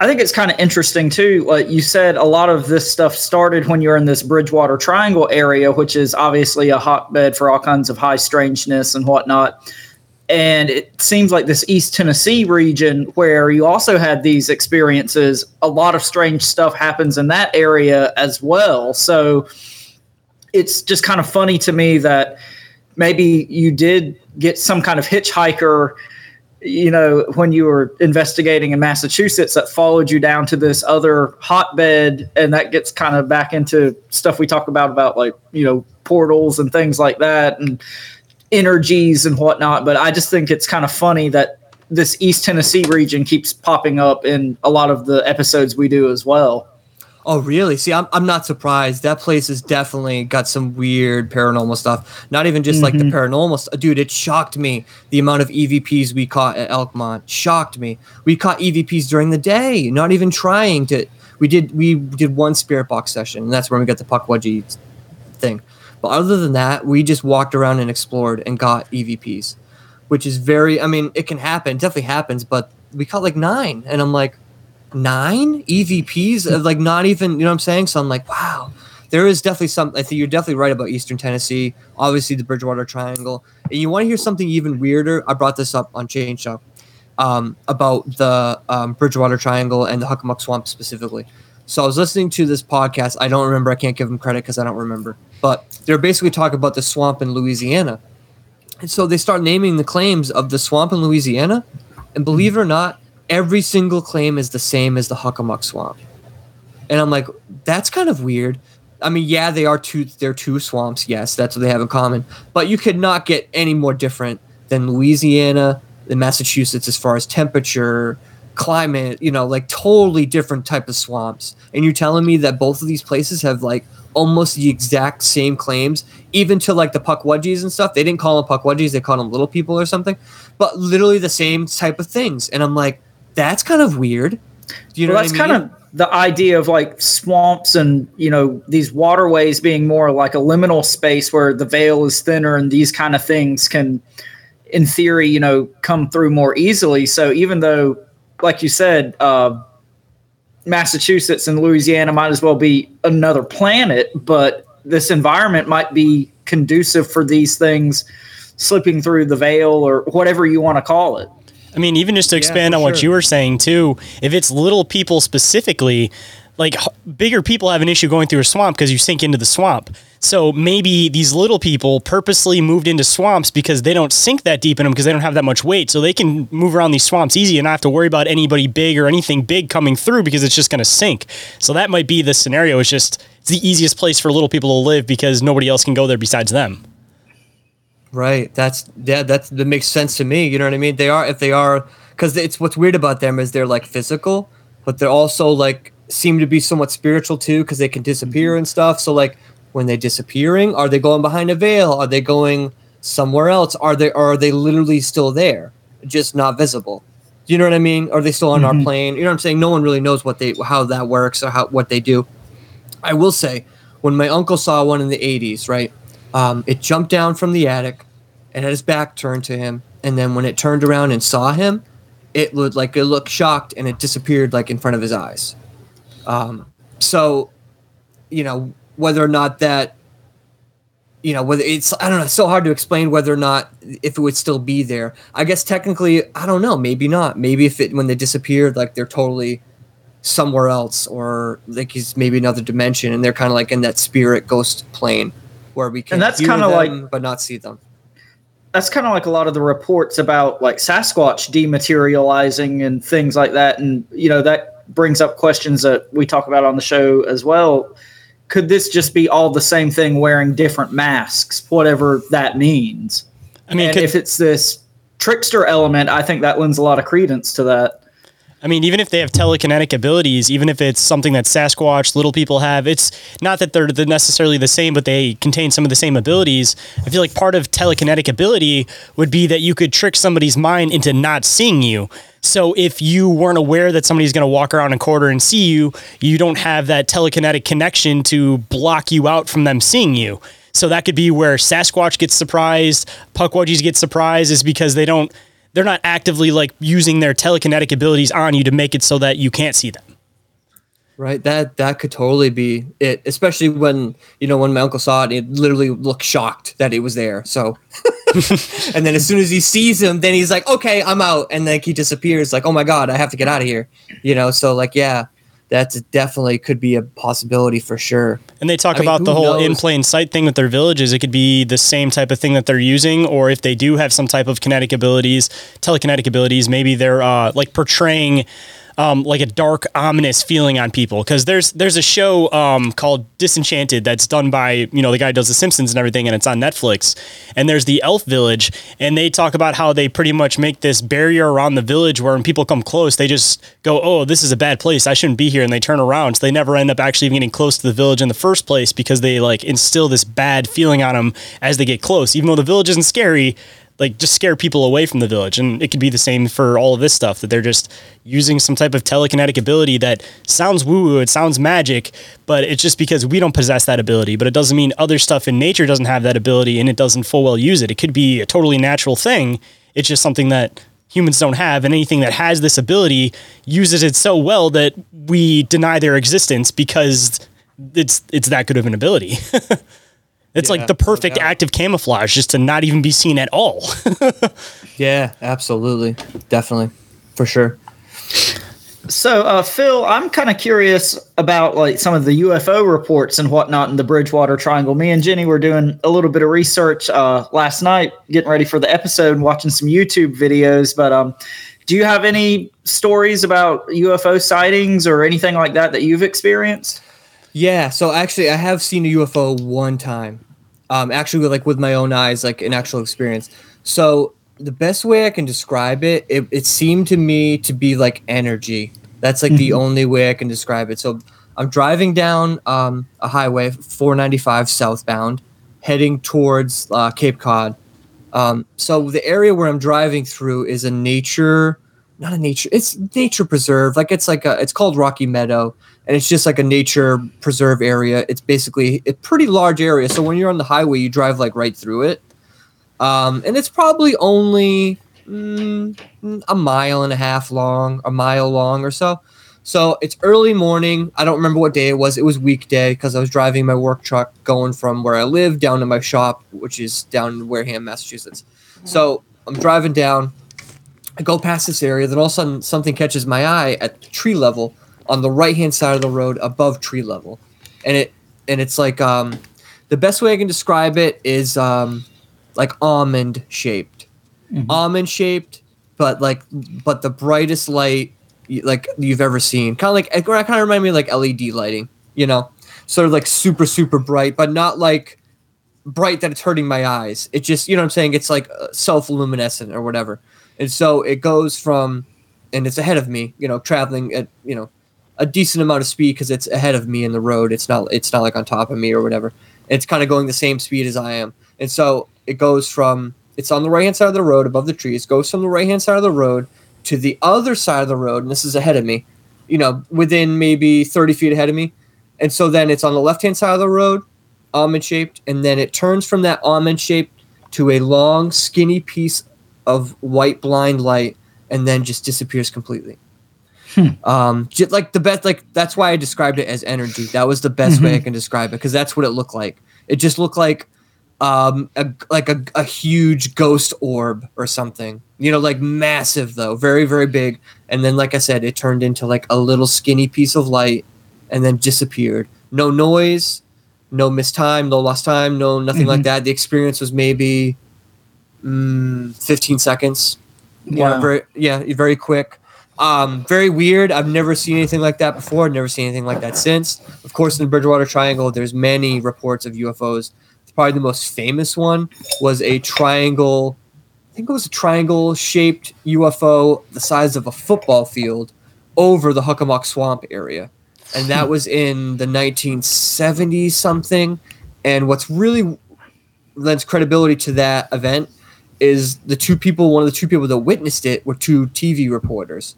I think it's kind of interesting too. Like you said, a lot of this stuff started when you're in this Bridgewater Triangle area, which is obviously a hotbed for all kinds of high strangeness and whatnot. And it seems like this East Tennessee region, where you also had these experiences, a lot of strange stuff happens in that area as well. So it's just kind of funny to me that maybe you did get some kind of hitchhiker you know, when you were investigating in Massachusetts that followed you down to this other hotbed, and that gets kind of back into stuff we talk about about like you know portals and things like that, and energies and whatnot. But I just think it's kind of funny that this East Tennessee region keeps popping up in a lot of the episodes we do as well. Oh, really? See, I'm, I'm not surprised. That place has definitely got some weird paranormal stuff. Not even just like the mm-hmm. paranormal stuff. Dude, it shocked me the amount of EVPs we caught at Elkmont. Shocked me. We caught EVPs during the day, not even trying to. We did we did one spirit box session, and that's when we got the Pukwudgie thing. But other than that, we just walked around and explored and got EVPs, which is very. I mean, it can happen, definitely happens, but we caught like nine, and I'm like, nine EVPs, like not even, you know what I'm saying? So I'm like, wow, there is definitely some. I think you're definitely right about Eastern Tennessee. Obviously, the Bridgewater Triangle. And you want to hear something even weirder? I brought this up on Shayn Show um, about the um, Bridgewater Triangle and the Hockomock Swamp specifically. So I was listening to this podcast. I don't remember. I can't give them credit because I don't remember. But they're basically talking about the swamp in Louisiana. And so they start naming the claims of the swamp in Louisiana. And believe it or not, every single claim is the same as the Hockomock Swamp. And I'm like, that's kind of weird. I mean, yeah, they are two they're two swamps, yes, that's what they have in common. But you could not get any more different than Louisiana and Massachusetts as far as temperature, climate, you know, like totally different type of swamps. And you're telling me that both of these places have like almost the exact same claims, even to like the Pukwudgies and stuff. They didn't call them Pukwudgies, they called them little people or something, but literally the same type of things. And I'm like, that's kind of weird. Do you know well, what that's I mean? kind of the idea of like swamps and you know these waterways being more like a liminal space where the veil is thinner and these kind of things can in theory you know come through more easily so even though like you said uh, massachusetts and louisiana might as well be another planet but this environment might be conducive for these things slipping through the veil or whatever you want to call it I mean, even just to expand for on what you were saying too, if it's little people specifically, like h- bigger people have an issue going through a swamp because you sink into the swamp. So maybe these little people purposely moved into swamps because they don't sink that deep in them because they don't have that much weight. So they can move around these swamps easy and not have to worry about anybody big or anything big coming through because it's just going to sink. So that might be the scenario. It's just it's the easiest place for little people to live because nobody else can go there besides them. Right. That's yeah. That's that makes sense to me. You know what I mean? They are if they are because it's what's weird about them is they're like physical, but they're also like seem to be somewhat spiritual too because they can disappear and stuff. So like when they're disappearing, are they going behind a veil? Are they going somewhere else? Are they are they literally still there, just not visible? Do you know what I mean? Are they still on our Mhm. plane? You know what I'm saying? No one really knows what they how that works or how what they do. I will say, when my uncle saw one in the 80s, right? Um, it jumped down from the attic and had its back turned to him. And then when it turned around and saw him, it looked like it looked shocked and it disappeared like in front of his eyes. Um, so, you know, whether or not that, you know, whether it's, I don't know, it's so hard to explain whether or not if it would still be there. I guess technically, I don't know, maybe not. Maybe if it, when they disappeared, like they're totally somewhere else or like he's maybe another dimension and they're kind of like in that spirit ghost plane where we can And that's kinda like- but not see them. that's kind of like a lot of the reports about like Sasquatch dematerializing and things like that. And, you know, that brings up questions that we talk about on the show as well. Could this just be all the same thing wearing different masks, whatever that means? I mean, and could- if it's this trickster element, I think that lends a lot of credence to that. I mean, even if they have telekinetic abilities, even if it's something that Sasquatch, little people have, it's not that they're the- necessarily the same, but they contain some of the same abilities. I feel like part of telekinetic ability would be that you could trick somebody's mind into not seeing you. So if you weren't aware that somebody's going to walk around a corner and see you, you don't have that telekinetic connection to block you out from them seeing you. So that could be where Sasquatch gets surprised, Pukwudgies get surprised, is because they don't they're not actively like using their telekinetic abilities on you to make it so that you can't see them. Right. That that could totally be it, especially when you know when my uncle saw it, it literally looked shocked that it was there. So, and then as soon as he sees him, then he's like, "Okay, I'm out," and then he disappears. Like, "Oh my god, I have to get out of here," you know. So, like, yeah, that's definitely could be a possibility for sure. And they talk I mean, about the who whole in knows? plain sight thing with their villages. It could be the same type of thing that they're using, or if they do have some type of kinetic abilities, telekinetic abilities, maybe they're uh, like portraying um, like a dark, ominous feeling on people. Because there's there's a show um, called Disenchanted that's done by you know the guy who does The Simpsons and everything, and it's on Netflix. And there's the Elf Village, and they talk about how they pretty much make this barrier around the village where when people come close, they just go, "Oh, this is a bad place. I shouldn't be here," and they turn around. So they never end up actually even getting close to the village in the first place because they like instill this bad feeling on them as they get close. Even though the village isn't scary, like just scare people away from the village. And it could be the same for all of this stuff that they're just using some type of telekinetic ability that sounds woo woo, it sounds magic, but it's just because we don't possess that ability. But it doesn't mean other stuff in nature doesn't have that ability and it doesn't full well use it. It could be a totally natural thing. It's just something that humans don't have and anything that has this ability uses it so well that we deny their existence because it's it's that good of an ability. it's Yeah, like the perfect act of camouflage just to not even be seen at all. Yeah, absolutely, definitely, for sure. So, uh, Phill, I'm kind of curious about like some of the UFO reports and whatnot in the Bridgewater Triangle. Me and Jennie were doing a little bit of research uh, last night, getting ready for the episode and watching some YouTube videos. But um, do you have any stories about UFO sightings or anything like that that you've experienced? Yeah, so actually, I have seen a UFO one time. Um, actually, like with my own eyes, like an actual experience. So the best way I can describe it, it, it seemed to me to be like energy. That's like the Mhm. only way I can describe it. So I'm driving down um, a highway, 495 southbound, heading towards uh, Cape Cod. Um, so the area where I'm driving through is a nature not a nature. It's nature preserve. Like it's like a. It's called Rocky Meadow, and it's just like a nature preserve area. It's basically a pretty large area. So when you're on the highway, you drive like right through it. Um, and it's probably only mm, a mile and a half long, a mile long or so. So it's early morning. I don't remember what day it was. It was weekday because I was driving my work truck going from where I live down to my shop, which is down in Wareham, Massachusetts. So I'm driving down. I go past this area. Then all of a sudden, something catches my eye at tree level on the right hand side of the road above tree level, and it and it's like um, the best way I can describe it is um, like almond shaped, almond shaped, but like but the brightest light like you've ever seen. Kind of like it kind of remind me of like LED lighting, you know, sort of like super super bright, but not like bright that it's hurting my eyes. It just you know what I'm saying. It's like self luminescent or whatever, and so it goes from, and it's ahead of me, you know, traveling at you know a decent amount of speed because it's ahead of me in the road. It's not it's not like on top of me or whatever. It's kind of going the same speed as I am, and so it goes from it's on the right hand side of the road above the trees. Goes from the right hand side of the road to the other side of the road, and this is ahead of me. You know, within maybe thirty feet ahead of me, and so then it's on the left hand side of the road, almond shaped, and then it turns from that almond shaped to a long, skinny piece of white blind light, and then just disappears completely. Um, just like the best, like that's why I described it as energy. That was the best way I can describe it because that's what it looked like. It just looked like, um, a, like a, a huge ghost orb or something. You know, like massive though, very very big. And then, like I said, it turned into like a little skinny piece of light, and then disappeared. No noise, no missed time, no lost time, no nothing like that. The experience was maybe mm, 15 seconds. Yeah, very yeah, very quick. Um, very weird. I've never seen anything like that before. Never seen anything like that since. Of course, in the Bridgewater Triangle, there's many reports of UFOs. Probably the most famous one was a triangle. I think it was a triangle-shaped UFO the size of a football field over the Hockomock Swamp area, and that was in the 1970s something. And what's really lends credibility to that event is the two people one of the two people that witnessed it were two TV reporters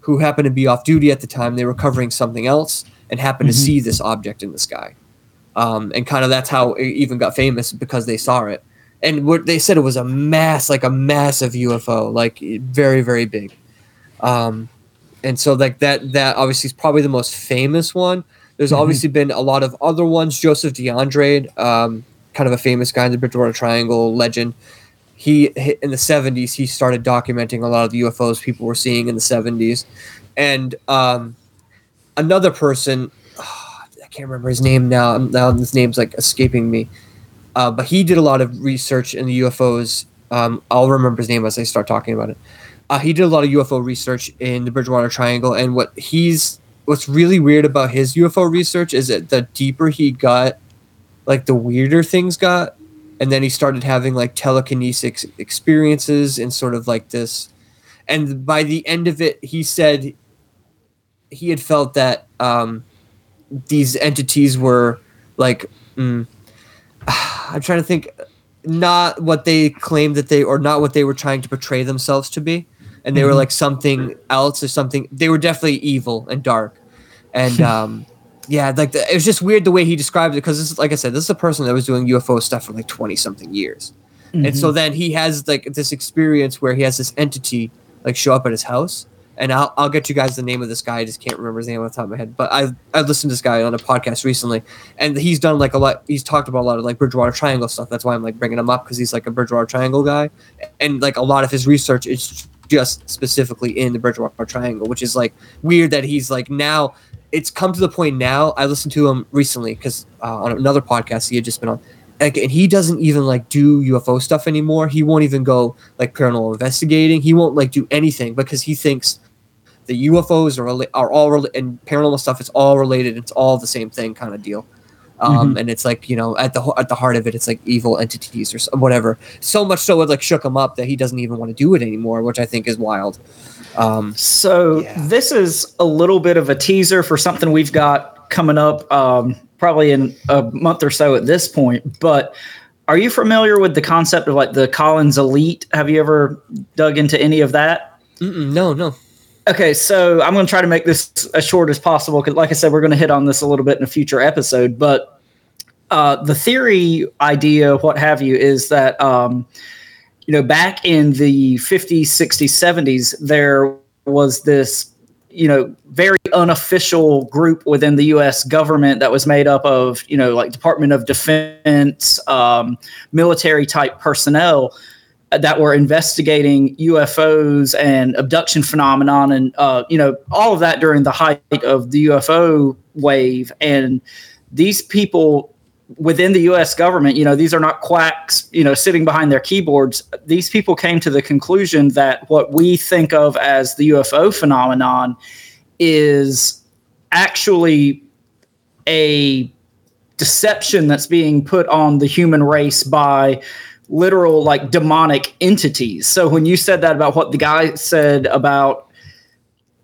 who happened to be off duty at the time. They were covering something else and happened to Mhm. see this object in the sky. Um, and kind of that's how it even got famous because they saw it. And what they said it was a mass like a massive UFO like very very big. Um, and so like that that obviously is probably the most famous one. There's Mhm. obviously been a lot of other ones. Joseph DeAndrade um, kind of a famous guy in the bridgewater triangle legend he in the 70s he started documenting a lot of the ufos people were seeing in the 70s and um, another person i can't remember his name now now his name's like escaping me. Uh, but he did a lot of research in the ufos um, i'll remember his name as i start talking about it. Uh, he did a lot of UFO research in the Bridgewater Triangle, and what he's what's really weird about his UFO research is that the deeper he got, like the weirder things got, and then he started having like telekinesis experiences and sort of like this, and by the end of it, he said he had felt that um, these entities were like mm, I'm trying to think not what they claimed that they or not what they were trying to portray themselves to be. And they were Mhm. like something else or something. They were definitely evil and dark. And um yeah like the, it was just weird the way he described it because this is like i said this is a person that was doing ufo stuff for like 20 something years and so Mhm. then he has like this experience where he has this entity like show up at his house and I'll, I'll get you guys the name of this guy. I just can't remember his name off the top of my head. But I I listened to this guy on a podcast recently, and he's done like a lot. He's talked about a lot of like Bridgewater Triangle stuff. That's why I'm like bringing him up because he's like a Bridgewater Triangle guy, and like a lot of his research is just specifically in the Bridgewater Triangle, which is like weird that he's like now. It's come to the point now. I listened to him recently because uh, on another podcast he had just been on, and he doesn't even like do UFO stuff anymore. He won't even go like paranormal investigating. He won't like do anything because he thinks the UFOs are are all and paranormal stuff. It's all related. It's all the same thing, kind of deal. Um, Mhm. And it's like you know, at the at the heart of it, it's like evil entities or s- whatever. So much so it like shook him up that he doesn't even want to do it anymore, which I think is wild. Um, so this is a little bit of a teaser for something we've got coming up, um, probably in a month or so at this point. But are you familiar with the concept of like the Collins Elite? Have you ever dug into any of that? Mm-mm, no, no. Okay, so I'm going to try to make this as short as possible because, like I said, we're going to hit on this a little bit in a future episode. But uh, the theory, idea, what have you, is that um, you know back in the 50s, 60s, 70s, there was this you know very unofficial group within the U.S. government that was made up of you know like Department of Defense, um, military type personnel that were investigating UFOs and abduction phenomenon, and uh, you know all of that during the height of the UFO wave. And these people within the U.S. government, you know, these are not quacks, you know, sitting behind their keyboards. These people came to the conclusion that what we think of as the UFO phenomenon is actually a deception that's being put on the human race by literal like demonic entities. So when you said that about what the guy said about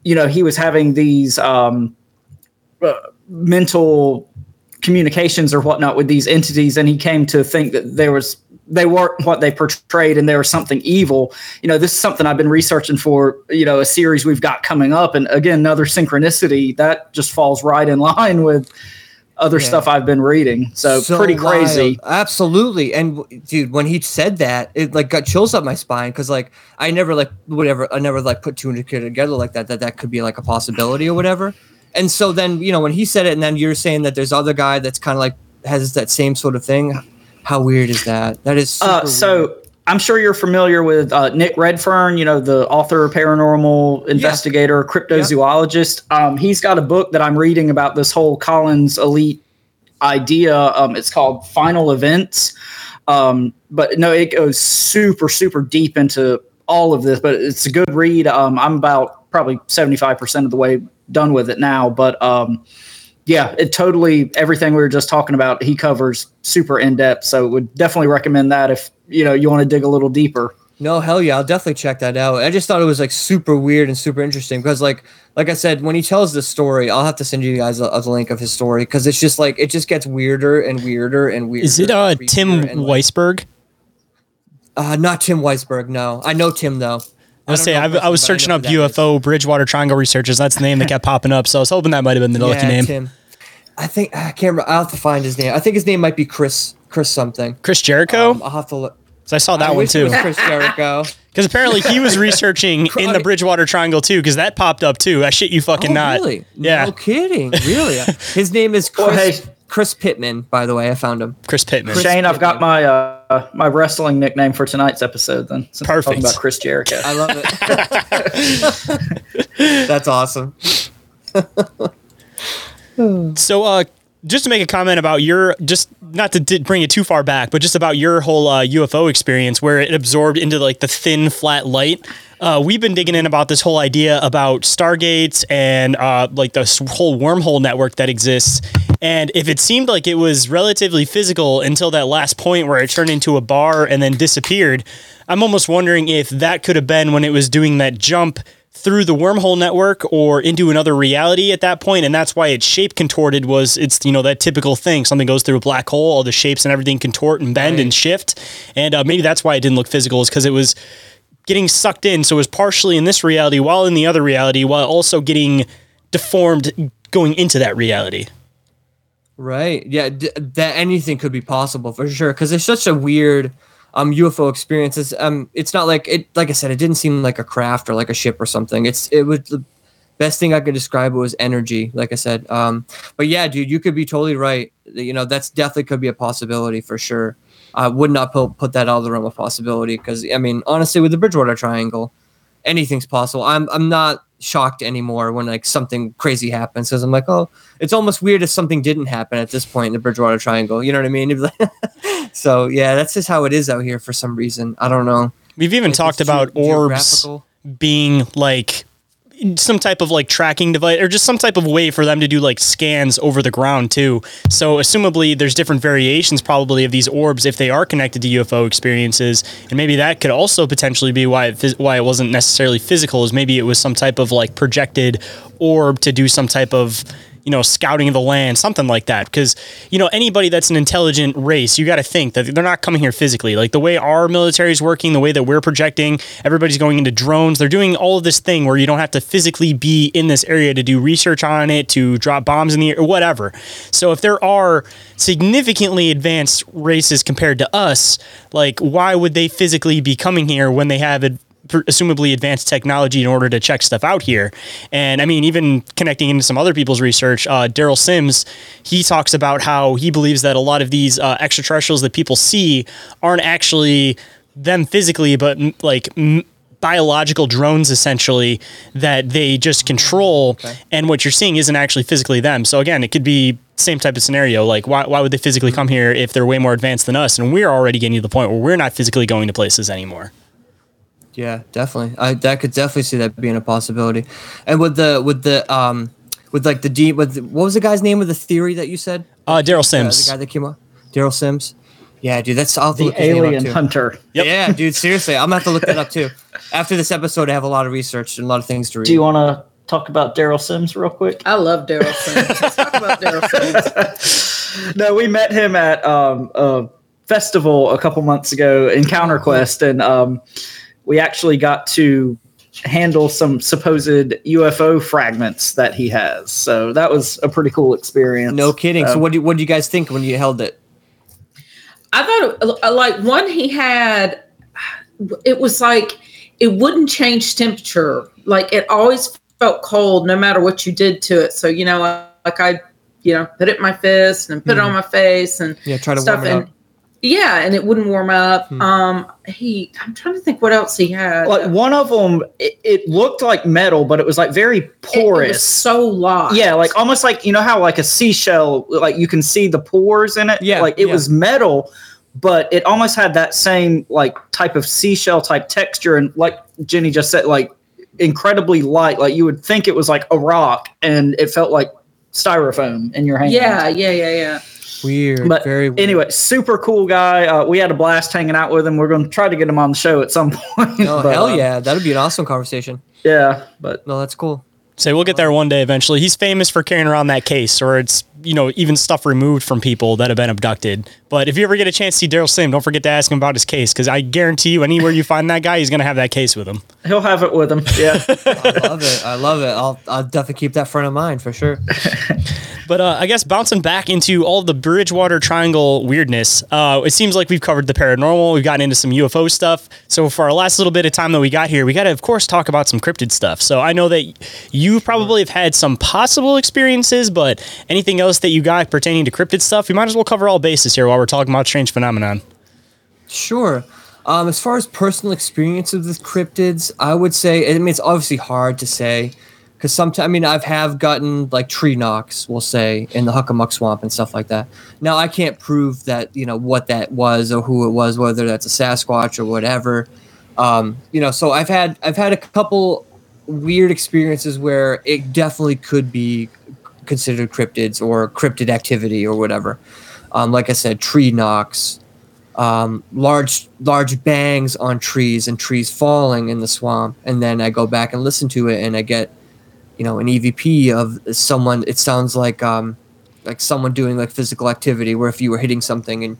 you know he was having these um uh, mental communications or whatnot with these entities and he came to think that there was they weren't what they portrayed and there was something evil you know this is something i've been researching for you know a series we've got coming up and again another synchronicity that just falls right in line with other Yeah. stuff i've been reading so, pretty crazy wild. Absolutely. And dude, when he said that, it like got chills up my spine because like I never like whatever I never like put two and two together like that that that could be like a possibility or whatever. And so then you know when he said it, and then you're saying that there's other guy that's kind of like has that same sort of thing. How weird is that? That is Uh, so I'm sure you're familiar with uh, Nick Redfern, you know, the author, paranormal investigator, cryptozoologist. Um, he's got a book that I'm reading about this whole Collins elite idea. Um, it's called Final Events. Um, but no, it goes super, super deep into all of this, but it's a good read. Um, I'm about probably 75% of the way done with it now, but um, yeah, it totally everything we were just talking about. He covers super in depth, so would definitely recommend that if you know you want to dig a little deeper. No, hell yeah, I'll definitely check that out. I just thought it was like super weird and super interesting because, like, like I said, when he tells the story, I'll have to send you guys a, a link of his story because it's just like it just gets weirder and weirder and weirder. Is it uh Tim creepier and, like- Weisberg? Uh, not Tim Weisberg. No, I know Tim though. I was say I, I was searching up UFO Bridgewater Triangle researchers. That's the name that kept popping up. So I was hoping that might have been the lucky Yeah, name. Tim. I think I can't. remember. I'll have to find his name. I think his name might be Chris. Chris something. Chris Jericho. Um, I'll have to look. So I saw that I one too. Chris Jericho. Because apparently he was researching in the Bridgewater Triangle too. Because that popped up too. I shit you fucking Oh, not. really? Yeah. No kidding. Really? His name is Well, Chris. Hey. Chris Pittman. By the way, I found him. Chris Pittman. Shayn, I've got my uh, my wrestling nickname for tonight's episode. Then since we're talking about Chris Jericho. I love it. That's awesome. So, uh, just to make a comment about your, just not to di- bring it too far back, but just about your whole uh, UFO experience where it absorbed into like the thin, flat light. Uh, we've been digging in about this whole idea about stargates and uh, like this whole wormhole network that exists. And if it seemed like it was relatively physical until that last point where it turned into a bar and then disappeared, I'm almost wondering if that could have been when it was doing that jump through the wormhole network or into another reality at that point and that's why its shape contorted was it's you know that typical thing something goes through a black hole all the shapes and everything contort and bend and shift and uh, maybe that's why it didn't look physical is because it was getting sucked in so it was partially in this reality while in the other reality while also getting deformed going into that reality Right. Yeah. D- that anything could be possible for sure because it's such a weird um UFO experiences. Um it's not like it. Like I said, it didn't seem like a craft or like a ship or something. It's it was the best thing I could describe it was energy. Like I said. Um. But yeah, dude, you could be totally right. You know, that's definitely could be a possibility for sure. I would not put put that out of the realm of possibility because I mean, honestly, with the Bridgewater Triangle, anything's possible. I'm I'm not shocked anymore when like something crazy happens because I'm like, oh, it's almost weird if something didn't happen at this point in the Bridgewater Triangle. You know what I mean? It'd be like- so yeah, that's just how it is out here for some reason. I don't know. we've even Like, talked about orbs being like some type of like tracking device or just some type of way for them to do like scans over the ground too. So assumably there's different variations probably of these orbs if they are connected to UFO experiences and maybe that could also potentially be why it why it wasn't necessarily physical is maybe it was some type of like projected orb to do some type of you know, scouting the land, something like that. Because, you know, anybody that's an intelligent race, you got to think that they're not coming here physically. Like the way our military is working, the way that we're projecting, everybody's going into drones. They're doing all of this thing where you don't have to physically be in this area to do research on it, to drop bombs in the air, or whatever. So if there are significantly advanced races compared to us, like why would they physically be coming here when they have ad- presumably advanced technology in order to check stuff out here. And I mean, even connecting into some other people's research, uh, Derrel Sims, he talks about how he believes that a lot of these uh, extraterrestrials that people see aren't actually them physically, but m- like m- biological drones essentially that they just control. And what you're seeing isn't actually physically them. So again, it could be same type of scenario. Like, why, why would they physically come here if they're way more advanced than us? And we're already getting to the point where we're not physically going to places anymore. Yeah, definitely. I that could definitely see that being a possibility. And with the with the um with like the D with the, what was the guy's name of the theory that you said? Uh, Derrel Uh, Sims. the guy that came up. Derrel Sims. Yeah, dude, that's I'll have to The look his name up, alien too. hunter. Yeah, dude, seriously, I'm gonna have to look that up too. After this episode, I have a lot of research and a lot of things to read. Do you want to talk about Derrel Sims real quick? I love Derrel Sims. Let's talk about Derrel Sims. no, we met him at um, a festival a couple months ago, Encounter Quest, and um, we actually got to handle some supposed UFO fragments that he has. So that was a pretty cool experience. No kidding. so Um, what do what do you guys think when you held it? I thought it, uh, like one he had, it was like it wouldn't change temperature. Like it always felt cold no matter what you did to it. So you know, like, like I, you know, put it in my fist and put it on my face and Yeah, try to stuff. warm it and up. Yeah, and it wouldn't warm up. Um, he, I'm trying to think what else he had. like one of them, it, it looked like metal, but it was like very porous. It was so locked. Yeah, like almost like you know how like a seashell, like you can see the pores in it. Yeah, like it yeah. was metal, but it almost had that same like type of seashell type texture, and like Jennie just said, like incredibly light. Like you would think it was like a rock, and it felt like styrofoam in your hand. yeah, yeah, yeah, yeah. Weird. But very weird. anyway, super cool guy. Uh, we had a blast hanging out with him. We're going to try to get him on the show at some point. Oh but, hell uh, yeah, that'd be an awesome conversation. yeah. But No, that's cool. Say we'll get there one day eventually. He's famous for carrying around that case, or it's you know even stuff removed from people that have been abducted. But if you ever get a chance to see Derrel Sim, don't forget to ask him about his case because I guarantee you, anywhere you find that guy, he's gonna have that case with him. he'll have it with him. Yeah. I love it. I love it. I'll I'll definitely keep that front of mind for sure. But uh, I guess bouncing back into all the Bridgewater Triangle weirdness, uh, it seems like we've covered the paranormal. We've gotten into some UFO stuff. So for our last little bit of time that we got here, we got to, of course, talk about some cryptid stuff. So I know that you probably have had some possible experiences, but anything else that you got pertaining to cryptid stuff, we might as well cover all bases here while we're talking about strange phenomenon. Sure. Um, as far as personal experiences with cryptids, I would say. I mean, it's obviously hard to say because sometimes. I mean, I've have gotten like tree knocks, we'll say, in the Hockomock Swamp and stuff like that. Now, I can't prove that you know what that was or who it was, whether that's a Sasquatch or whatever. Um, you know, so I've had I've had a couple weird experiences where it definitely could be considered cryptids or cryptid activity or whatever. Um, like I said, tree knocks, um, large large bangs on trees and trees falling in the swamp, and then I go back and listen to it, and I get, you know, an EVP of someone. It sounds like um, like someone doing like physical activity, where if you were hitting something and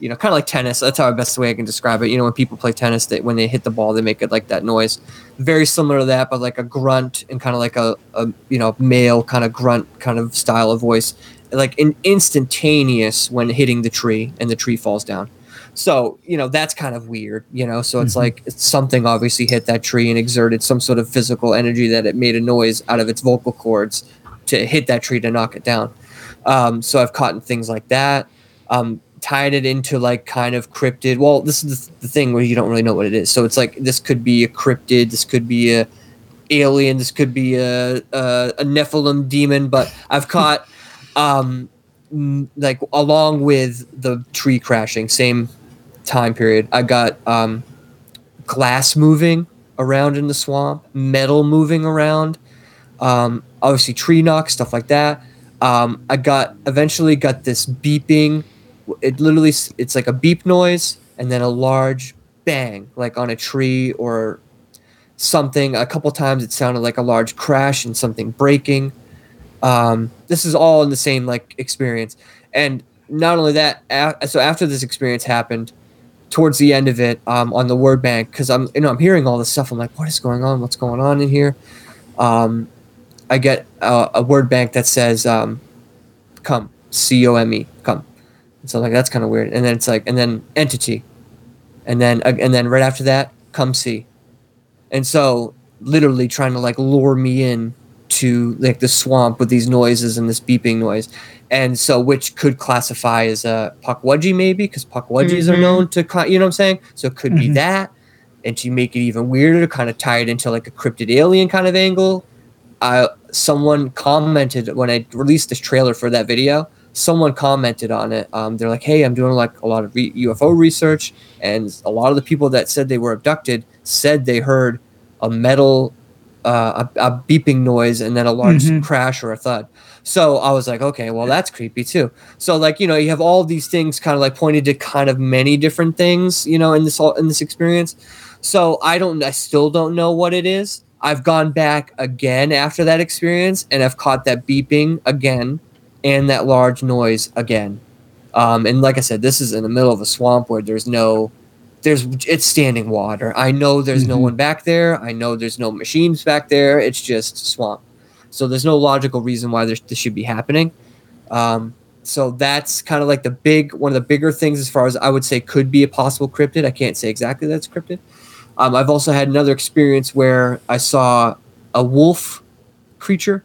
you know, kind of like tennis. That's how best way I can describe it. You know, when people play tennis, that when they hit the ball, they make it like that noise. Very similar to that, but like a grunt and kind of like a, a you know male kind of grunt kind of style of voice, like an instantaneous when hitting the tree and the tree falls down. So you know that's kind of weird. You know, so it's Mhm. like it's something obviously hit that tree and exerted some sort of physical energy that it made a noise out of its vocal cords to hit that tree to knock it down. Um, so I've caught in things like that. Um, tied it into like kind of cryptid. Well, this is the, the thing where you don't really know what it is. So it's like this could be a cryptid, this could be a alien, this could be a a, a Nephilim demon. But I've caught um, like along with the tree crashing, same time period. I got um, glass moving around in the swamp, metal moving around, um, obviously tree knock stuff like that. Um, I got eventually got this beeping. It literally it's like a beep noise and then a large bang like on a tree or something. A couple times it sounded like a large crash and something breaking. Um, this is all in the same like experience, and not only that. A- so after this experience happened, towards the end of it, um, on the word bank, because I'm you know I'm hearing all this stuff. I'm like, what is going on? What's going on in here? Um, I get a, a word bank that says, um, "Come, C O M E, come." So I'm like that's kind of weird. And then it's like, and then entity, and then uh, and then right after that, come see. And so literally trying to like lure me in to like the swamp with these noises and this beeping noise. And so which could classify as a pukwudgie maybe because pukwudgies are Mhm. known to you know what I'm saying? So it could be Mhm. that. And to make it even weirder, to kind of tie it into like a cryptid alien kind of angle, uh, someone commented when I released this trailer for that video. Someone commented on it. Um, they're like, "Hey, I'm doing like a lot of re- UFO research, and a lot of the people that said they were abducted said they heard a metal, uh, a, a beeping noise, and then a large Mhm. crash or a thud." So I was like, "Okay, well that's creepy too." So like you know, you have all these things kind of like pointed to kind of many different things, you know, in this all in this experience. So I don't, I still don't know what it is. I've gone back again after that experience and I've caught that beeping again and that large noise again. Um, and like I said, this is in the middle of a swamp where there's no, there's it's standing water. I know there's no Mhm. one back there. I know there's no machines back there. It's just swamp. So there's no logical reason why there's, this should be happening. Um, so that's kind of like the big one of the bigger things as far as I would say could be a possible cryptid. I can't say exactly that's cryptid. Um, I've also had another experience where I saw a wolf creature.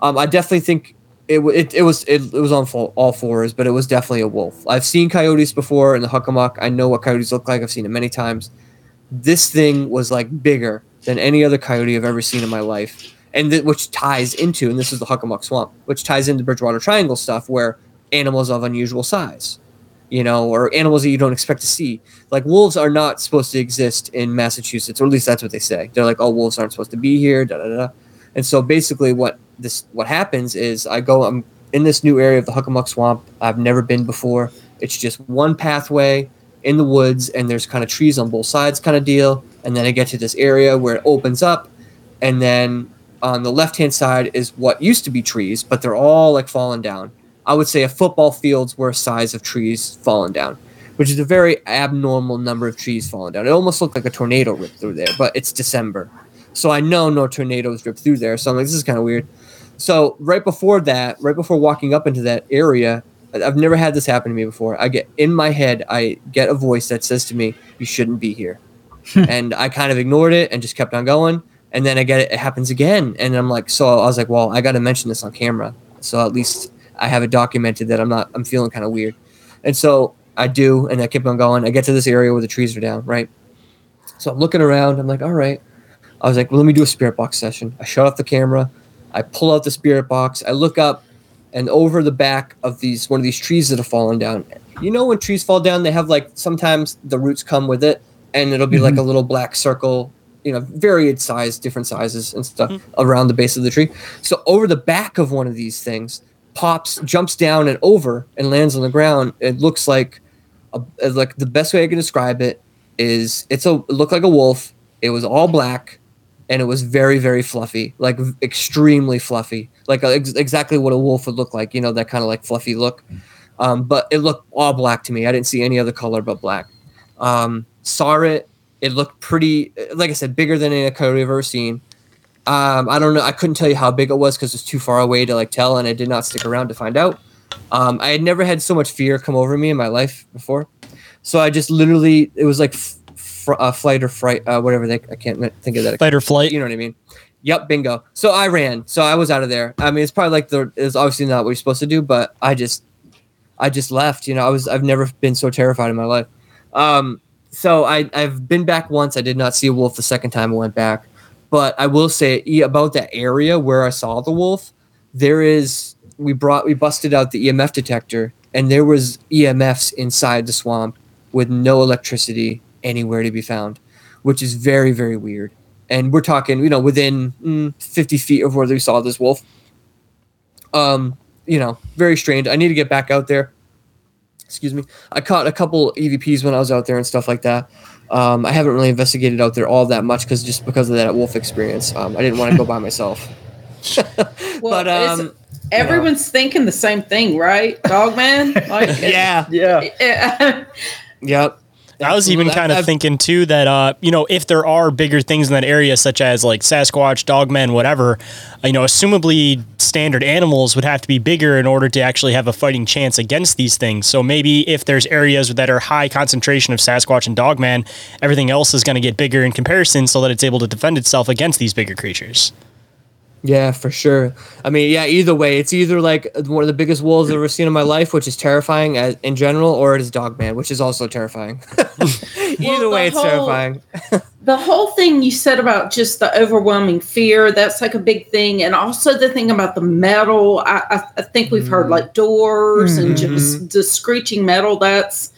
Um, I definitely think it, it, it was it, it was on full, all fours, but it was definitely a wolf. I've seen coyotes before in the Hockomock. I know what coyotes look like. I've seen it many times. This thing was like bigger than any other coyote I've ever seen in my life, and th- which ties into and this is the Hockomock Swamp, which ties into Bridgewater Triangle stuff where animals of unusual size, you know, or animals that you don't expect to see. Like wolves are not supposed to exist in Massachusetts, or at least that's what they say. They're like, oh, wolves aren't supposed to be here, da da da. And so basically, what this what happens is I go, I'm in this new area of the Hockomock Swamp. I've never been before. It's just one pathway in the woods, and there's kind of trees on both sides, kind of deal. And then I get to this area where it opens up, and then on the left hand side is what used to be trees, but they're all like fallen down. I would say a football field's worth size of trees fallen down, which is a very abnormal number of trees falling down. It almost looked like a tornado ripped through there, but it's December. So I know no tornadoes ripped through there. So I'm like, this is kind of weird. So right before that, right before walking up into that area, I've never had this happen to me before. I get in my head, I get a voice that says to me, "You shouldn't be here," and I kind of ignored it and just kept on going. And then I get it, it happens again, and I'm like, so I was like, well, I got to mention this on camera, so at least I have it documented that I'm not, I'm feeling kind of weird, and so I do, and I keep on going. I get to this area where the trees are down, right? So I'm looking around. I'm like, all right. I was like, well, let me do a spirit box session. I shut off the camera. I pull out the spirit box. I look up, and over the back of these one of these trees that have fallen down. You know, when trees fall down, they have like sometimes the roots come with it, and it'll be like mm-hmm. a little black circle. You know, varied size, different sizes and stuff mm-hmm. around the base of the tree. So over the back of one of these things pops, jumps down and over, and lands on the ground. It looks like, a, like the best way I can describe it is it's a it looked like a wolf. It was all black, and it was very very fluffy, like extremely fluffy, like uh, ex- exactly what a wolf would look like. You know that kind of like fluffy look. Um, but it looked all black to me. I didn't see any other color but black. Um, saw it. It looked pretty, like I said, bigger than any coyote I've ever seen. Um, I don't know. I couldn't tell you how big it was because it's too far away to like tell, and I did not stick around to find out. Um, I had never had so much fear come over me in my life before, so I just literally it was like f- fr- uh, flight or fright, uh, whatever they I can't think of that. Fight or flight. You know what I mean? Yep, bingo. So I ran. So I was out of there. I mean, it's probably like the it's obviously not what you're supposed to do, but I just I just left. You know, I was I've never been so terrified in my life. Um, so I I've been back once. I did not see a wolf the second time I went back, but I will say about that area where I saw the wolf. There is we brought we busted out the EMF detector, and there was EMFs inside the swamp with no electricity anywhere to be found, which is very very weird. And we're talking, you know, within mm, 50 feet of where we saw this wolf. Um, you know, very strange. I need to get back out there excuse me. I caught a couple EVPs when I was out there and stuff like that. Um, I haven't really investigated out there all that much because just because of that wolf experience, um, I didn't want to go by myself. Well, but um, Everyone's thinking the same thing, right? Dogman? Like, yeah, yeah. Yeah. Yep. I was even kind of thinking too that uh, you know if there are bigger things in that area, such as like Sasquatch, Dogmen, whatever, you know, assumably standard animals would have to be bigger in order to actually have a fighting chance against these things. So maybe if there's areas that are high concentration of Sasquatch and Dogman, everything else is going to get bigger in comparison, so that it's able to defend itself against these bigger creatures. Yeah, for sure. I mean, yeah, either way, it's either like one of the biggest wolves I've ever seen in my life, which is terrifying as, in general, or it is Dogman, which is also terrifying. either the way, it's whole- terrifying. the whole thing you said about just the overwhelming fear that's like a big thing and also the thing about the metal i, I, I think we've heard mm-hmm. like doors and just mm-hmm. the screeching metal that's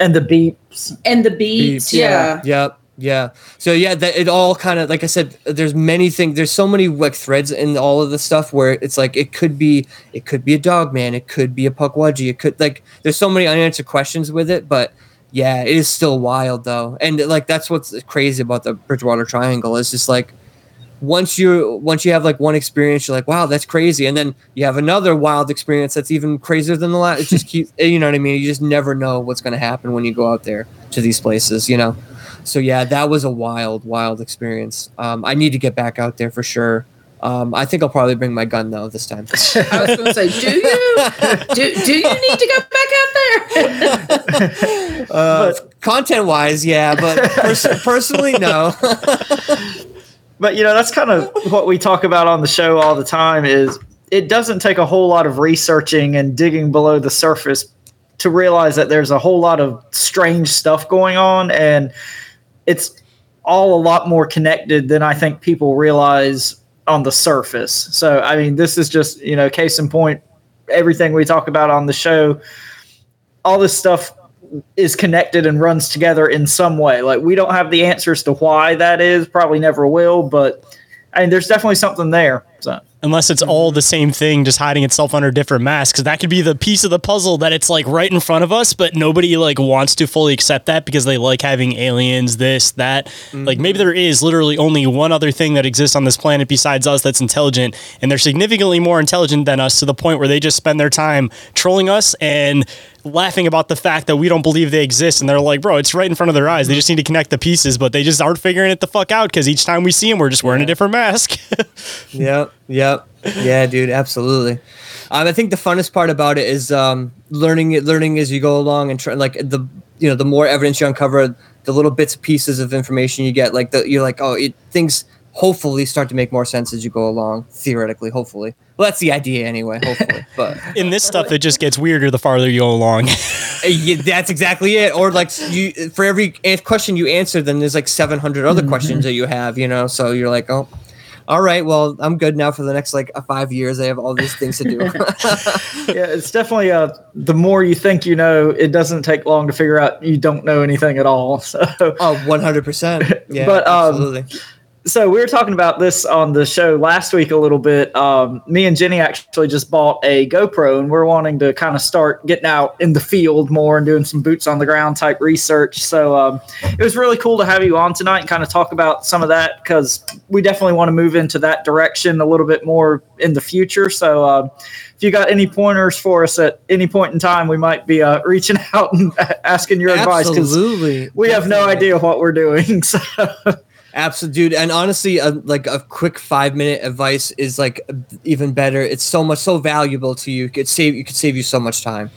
and the beeps and the beats yeah. Yep. Yeah. So yeah, that it all kind of like I said, there's many things. There's so many like threads in all of the stuff where it's like it could be it could be a dog man, it could be a pukwudgie, it could like there's so many unanswered questions with it, but yeah, it is still wild though, and like that's what's crazy about the Bridgewater Triangle is just like once you once you have like one experience, you're like, wow, that's crazy, and then you have another wild experience that's even crazier than the last. It just keeps, you know what I mean? You just never know what's to happen when you go out there to these places, you know. So yeah, that was a wild, wild experience. Um, I need to get back out there for sure. Um, I think I'll probably bring my gun though this time. i was going to say do you do, do you need to go back out there uh, content wise, yeah, but pers- personally, no. but you know that's kind of what we talk about on the show all the time is it doesn't take a whole lot of researching and digging below the surface to realize that there's a whole lot of strange stuff going on and it's all a lot more connected than i think people realize on the surface so i mean this is just you know case in point everything we talk about on the show all this stuff is connected and runs together in some way. Like we don't have the answers to why that is, probably never will, but I mean there's definitely something there. So Unless it's all the same thing, just hiding itself under different masks, because that could be the piece of the puzzle that it's like right in front of us, but nobody like wants to fully accept that because they like having aliens, this, that. Like maybe there is literally only one other thing that exists on this planet besides us that's intelligent, and they're significantly more intelligent than us to the point where they just spend their time trolling us and laughing about the fact that we don't believe they exist. And they're like, bro, it's right in front of their eyes. They just need to connect the pieces, but they just aren't figuring it the fuck out because each time we see them, we're just wearing a different mask. Yep, yep, yeah, dude, absolutely. Um, I think the funnest part about it is um, learning it, learning as you go along, and try, like the you know the more evidence you uncover, the little bits pieces of information you get, like the you're like, oh, it things hopefully start to make more sense as you go along. Theoretically, hopefully. Well, that's the idea anyway. Hopefully, but in this stuff, it just gets weirder the farther you go along. yeah, that's exactly it. Or like you, for every question you answer, then there's like 700 other questions that you have. You know, so you're like, oh. All right, well, I'm good now for the next like uh, five years. I have all these things to do. yeah, it's definitely uh the more you think you know, it doesn't take long to figure out you don't know anything at all. So oh, 100 percent. Yeah, but um, absolutely. So we were talking about this on the show last week a little bit. Um, me and Jennie actually just bought a GoPro, and we're wanting to kind of start getting out in the field more and doing some boots on the ground type research. So um, it was really cool to have you on tonight and kind of talk about some of that because we definitely want to move into that direction a little bit more in the future. So um, if you got any pointers for us at any point in time, we might be uh, reaching out and asking your advice because Absolutely. we have no idea what we're doing. So. Absolutely, dude. And honestly, like a quick five minute advice is like even better. It's so much so valuable to you. It could save you could save you so much time.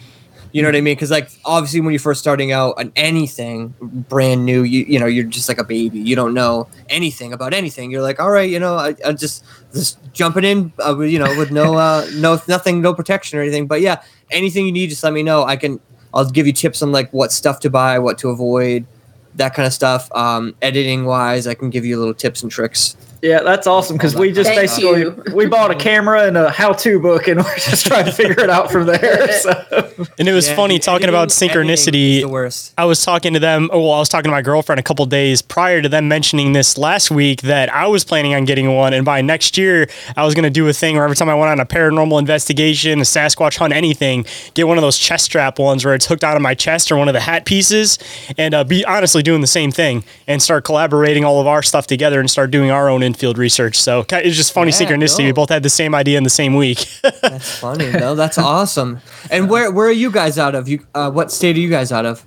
You know what I mean? Because like obviously when you're first starting out on anything brand new, you you know you're just like a baby. You don't know anything about anything. You're like, all right, you know, I, I just just jumping in, uh, you know, with no uh no nothing, no protection or anything. But yeah, anything you need, just let me know. I can I'll give you tips on like what stuff to buy, what to avoid, that kind of stuff. Um, editing wise, I can give you little tips and tricks. Yeah, that's awesome because we just Thank basically you. we bought a camera and a how-to book, and we're just trying to figure it out from there. So. And it was Yeah, funny talking about editing- editing is synchronicity. the worst. I was talking to them. Oh, well, I was talking to my girlfriend a couple days prior to them mentioning this last week that I was planning on getting one, and by next year I was going to do a thing where every time I went on a paranormal investigation, a Sasquatch hunt, anything, get one of those chest strap ones where it's hooked onto my chest or one of the hat pieces, and uh, be honestly doing the same thing and start collaborating all of our stuff together and start doing our own field research. So it's just funny Yeah, synchronicity. We both had the same idea in the same week. That's funny. No, that's awesome. And where where are you guys out of? You uh, what state are you guys out of?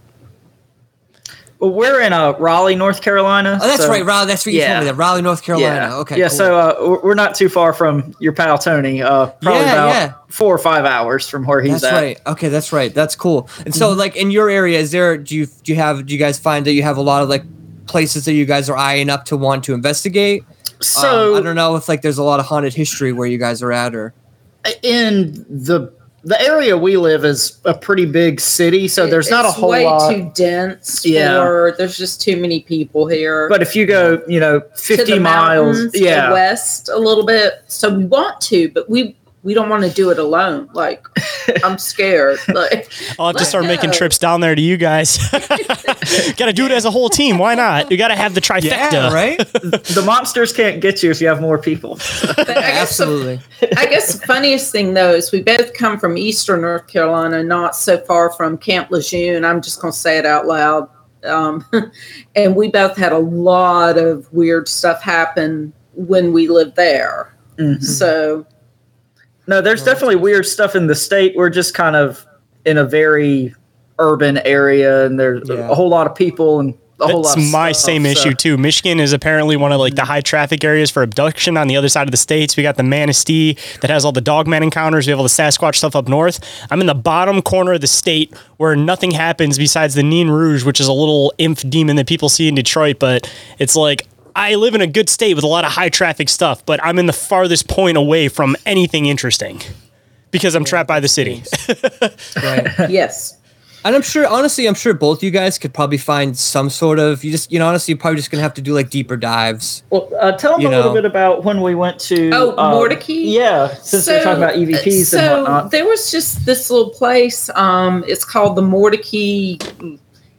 Well, we're in uh, Raleigh, North Carolina. Oh, that's so- right, Raleigh. That's what you told me. That Raleigh, North Carolina. Yeah. Okay. Yeah. cool. So uh, we're- we're not too far from your pal Tony. Uh, probably Yeah, about yeah. four or five hours from where he's That's at. right. Okay, that's right. That's cool. And so, Mm-hmm. like in your area, is there? Do you do you have? Do you guys find that you have a lot of like places that you guys are eyeing up to want to investigate? So- Um, I don't know if like there's a lot of haunted history where you guys are at, or In the the area we live is a pretty big city, so there's not a whole way lot. too dense. Yeah. For, there's just too many people here. But if you go, you know, to 50 the miles, mountains, yeah, west a little bit. So we want to, but we we don't want to do it alone. Like I'm scared. Like I'll have to let's start making trips down there to you guys. got to do it as a whole team. Why not? You got to have the trifecta. right? the monsters can't get you if you have more people. I guess the- Absolutely. I guess the funniest thing though is we both come from Eastern North Carolina, not so far from Camp Lejeune. I'm just going to say it out loud. Um, and we both had a lot of weird stuff happen when we lived there. Mhm. So No, there's oh, definitely weird stuff in the state. We're just kind of in a very urban area, and there's Yeah. a whole lot of people and a whole lot. That's of my stuff, same so- issue too. Michigan is apparently one of like the mm. high traffic areas for abduction on the other side of the states. We got the Manistee that has all the dogman encounters. We have all the Sasquatch stuff up north. I'm in the bottom corner of the state where nothing happens besides the Nain Rouge, which is a little imp demon that people see in Detroit. But it's like I live in a good state with a lot of high traffic stuff, but I'm in the farthest point away from anything interesting because I'm trapped by the city. right. yes. And I'm sure, honestly, I'm sure both you guys could probably find some sort of. You just, you know, honestly, you're probably just gonna have to do like deeper dives. Well, uh, tell them You a little bit about when we went to. Oh, um, Mordecai? Yeah, since we're talking about EVPs so and whatnot. there was just this little place. Um, it's called the Mordecai.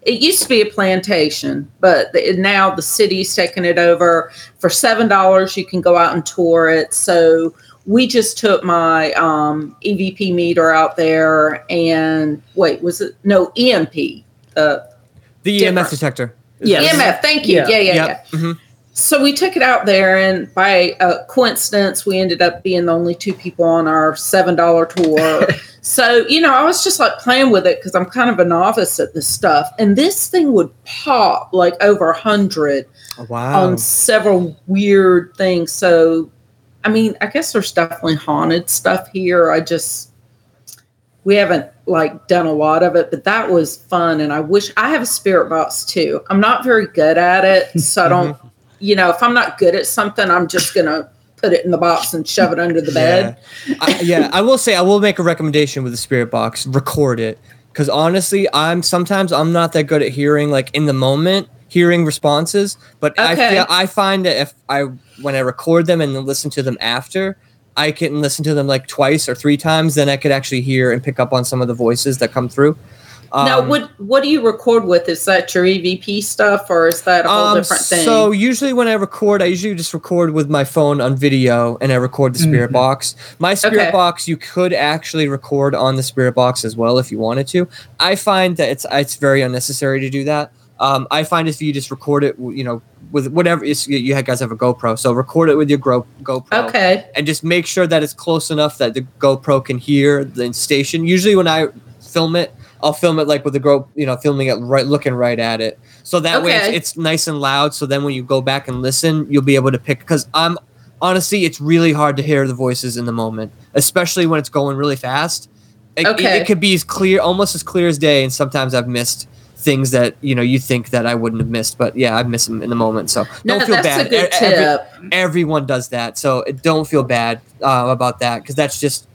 It used to be a plantation, but the, now the city's taken it over. For seven dollars, you can go out and tour it. So we just took my um, EVP meter out there, and wait, was it no EMP? Uh, The Different. EMF detector. Yes. EMF. Thank you. Yeah. Yeah, yeah, yeah. Yep. Mhm. So we took it out there, and by uh, coincidence, we ended up being the only two people on our seven dollar tour. so you know, I was just like playing with it because I'm kind of a novice at this stuff, and this thing would pop like over a hundred Oh, wow. on several weird things. So, I mean, I guess there's definitely haunted stuff here. I just we haven't like done a lot of it, but that was fun, and I wish I have a spirit box too. I'm not very good at it, so I don't. You know, if I'm not good at something, I'm just gonna put it in the box and shove it under the bed. I, yeah, I will say I will make a recommendation with the spirit box. Record it because honestly, I'm sometimes I'm not that good at hearing like in the moment hearing responses, but I feel I find that if I when I record them and then listen to them after. I can listen to them like twice or three times, then I could actually hear and pick up on some of the voices that come through. Now, Um, what what do you record with? Is that your EVP stuff, or is that a whole Um, different thing? So usually when I record, I usually just record with my phone on video and I record the spirit box. My spirit Okay. box, you could actually record on the spirit box as well if you wanted to. I find that it's it's very unnecessary to do that. Um, I find if you just record it, you know, with whatever you you guys have a GoPro, so record it with your Gro- GoPro. Okay. And just make sure that it's close enough that the GoPro can hear the station. Usually when I film it, I'll film it like with the Go, you know, filming it right, looking right at it. So that way it's, it's nice and loud. So then when you go back and listen, you'll be able to pick. Because I'm honestly, it's really hard to hear the voices in the moment, especially when it's going really fast. It, it- Okay. it could be as clear, almost as clear as day. And sometimes I've missed things that you know you think that I wouldn't have missed, but yeah, I miss them in the moment. So No, don't feel bad. every- everyone does that, so don't feel bad uh, about that because that's just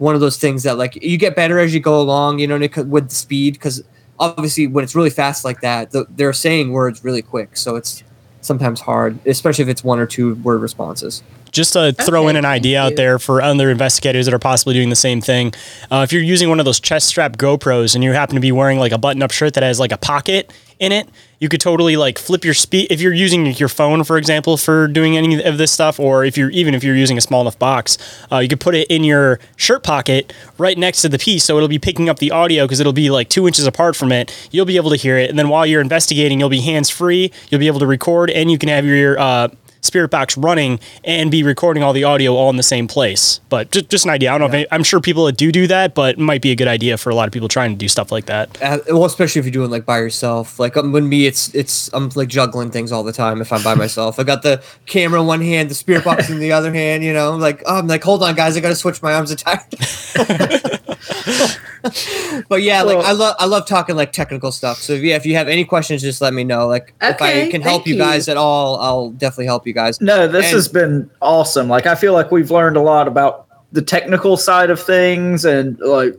one of those things that like you get better as you go along. You know, and it could- with the speed because obviously when it's really fast like that, the, they're saying words really quick, so it's sometimes hard, especially if it's one or two word responses. just to throw in an idea out there for other investigators that are possibly doing the same thing. Uh, if you're using one of those chest strap GoPros and you happen to be wearing like a button up shirt that has like a pocket in it, you could totally like flip your speed. If you're using your phone, for example, for doing any of this stuff, or if you're even if you're using a small enough box, uh, you could put it in your shirt pocket right next to the piece, so it'll be picking up the audio because it'll be like two inches apart from it. You'll be able to hear it, and then while you're investigating, you'll be hands free. You'll be able to record, and you can have your uh, spirit box running and be recording all the audio all in the same place. But just, just an idea. I don't know. If, I'm sure people that do do that, but it might be a good idea for a lot of people trying to do stuff like that. Uh, well, especially if you're doing like by yourself. Like um, when me, it's it's I'm like juggling things all the time if I'm by myself. I got the camera in one hand, the spirit box in the other hand. You know, like oh, I'm like, hold on, guys, I got to switch my arms. Tired. but yeah, like I love I love talking like technical stuff. So yeah, if you have any questions, just let me know. Like if I can help you you. guys at all, I'll definitely help you guys. No, this And- has been awesome. Like I feel like we've learned a lot about the technical side of things and like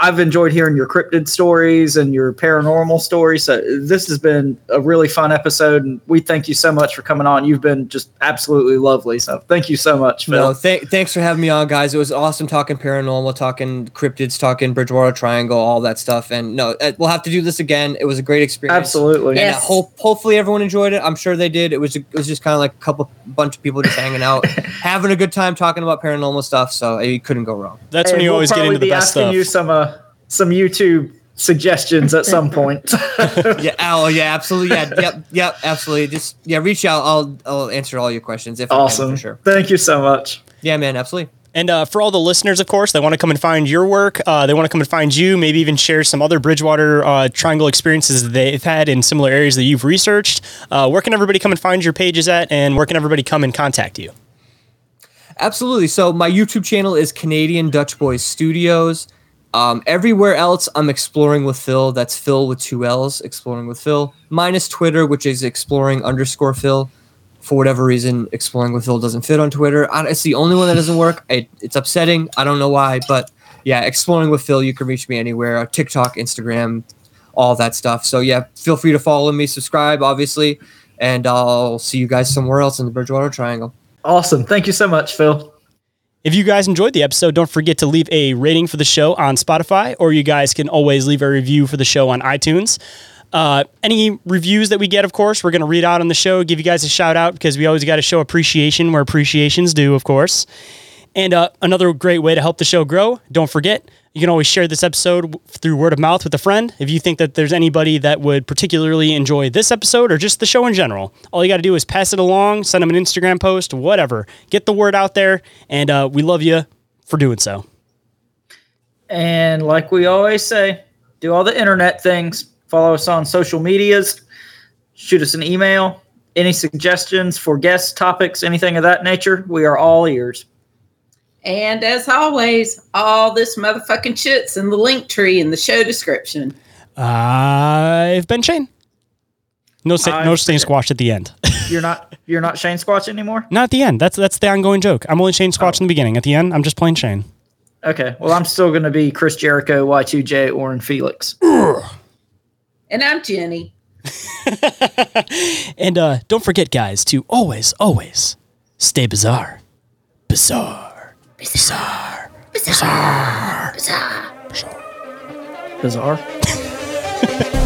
I've enjoyed hearing your cryptid stories and your paranormal stories. So this has been a really fun episode and we thank you so much for coming on. You've been just absolutely lovely. So thank you so much, Phill. No, th- thanks for having me on, guys. It was awesome talking paranormal, talking cryptids, talking Bridgewater Triangle, all that stuff. And no, uh, we'll have to do this again. It was a great experience. Absolutely. And Yes. I hope hopefully everyone enjoyed it. I'm sure they did. It was it was just kind of like a couple bunch of people just hanging out, having a good time talking about paranormal stuff. So you couldn't go wrong. That's And when you we'll always get into the be best asking stuff. You some uh, some YouTube suggestions at some point. yeah. Oh, yeah. Absolutely. Yeah. Yep. Yep. Absolutely. Just yeah. Reach out. I'll I'll answer all your questions if I can, awesome. for sure. Thank you so much. Yeah, man. Absolutely. And uh, for all the listeners, of course, they want to come and find your work. Uh, they want to come and find you, maybe even share some other Bridgewater uh, Triangle experiences they've had in similar areas that you've researched. Uh, where can everybody come and find your pages at, and where can everybody come and contact you? Absolutely. So my YouTube channel is Canadian Dutch Boys Studios. Um, everywhere else, I'm exploring with Phill. That's Phill with two L's, exploring with Phill. Minus Twitter, which is exploring underscore Phill. For whatever reason, exploring with Phill doesn't fit on Twitter. I- It's the only one that doesn't work. It, it's upsetting. I don't know why, but yeah, exploring with Phill. You can reach me anywhere. uh, TikTok, Instagram, all that stuff. So yeah, feel free to follow me, subscribe, obviously, and I'll see you guys somewhere else in the Bridgewater Triangle. Awesome. Thank you so much, Phill. If you guys enjoyed the episode, don't forget to leave a rating for the show on Spotify, or you guys can always leave a review for the show on iTunes. Uh, any reviews that we get, of course, we're going to read out on the show, give you guys a shout out because we always got to show appreciation where appreciation's due, of course. And uh, another great way to help the show grow, don't forget, you can always share this episode through word of mouth with a friend. If you think that there's anybody that would particularly enjoy this episode or just the show in general, all you got to do is pass it along, send them an Instagram post, whatever. Get the word out there, and uh, we love you for doing so. And like we always say, do all the internet things. Follow us on social medias. Shoot us an email. Any suggestions for guests, topics, anything of that nature? We are all ears. And as always, all this motherfucking shit's in the link tree in the show description. I've been Shayn. No, sa- no I've Shayn Squatch at the end. You're not you're not Shayn Squatch anymore? Not at the end. That's that's the ongoing joke. I'm only Shayn Squatch in the beginning. At the end, I'm just plain Shayn. Okay. Well, I'm still going to be Chris Jericho, Y2J, Orin Felix. And I'm Jennie. And uh, don't forget, guys, to always, always stay bizarre. bizarre. Bizarre. Bizarre. Bizarre. Bizarre. Bizarre.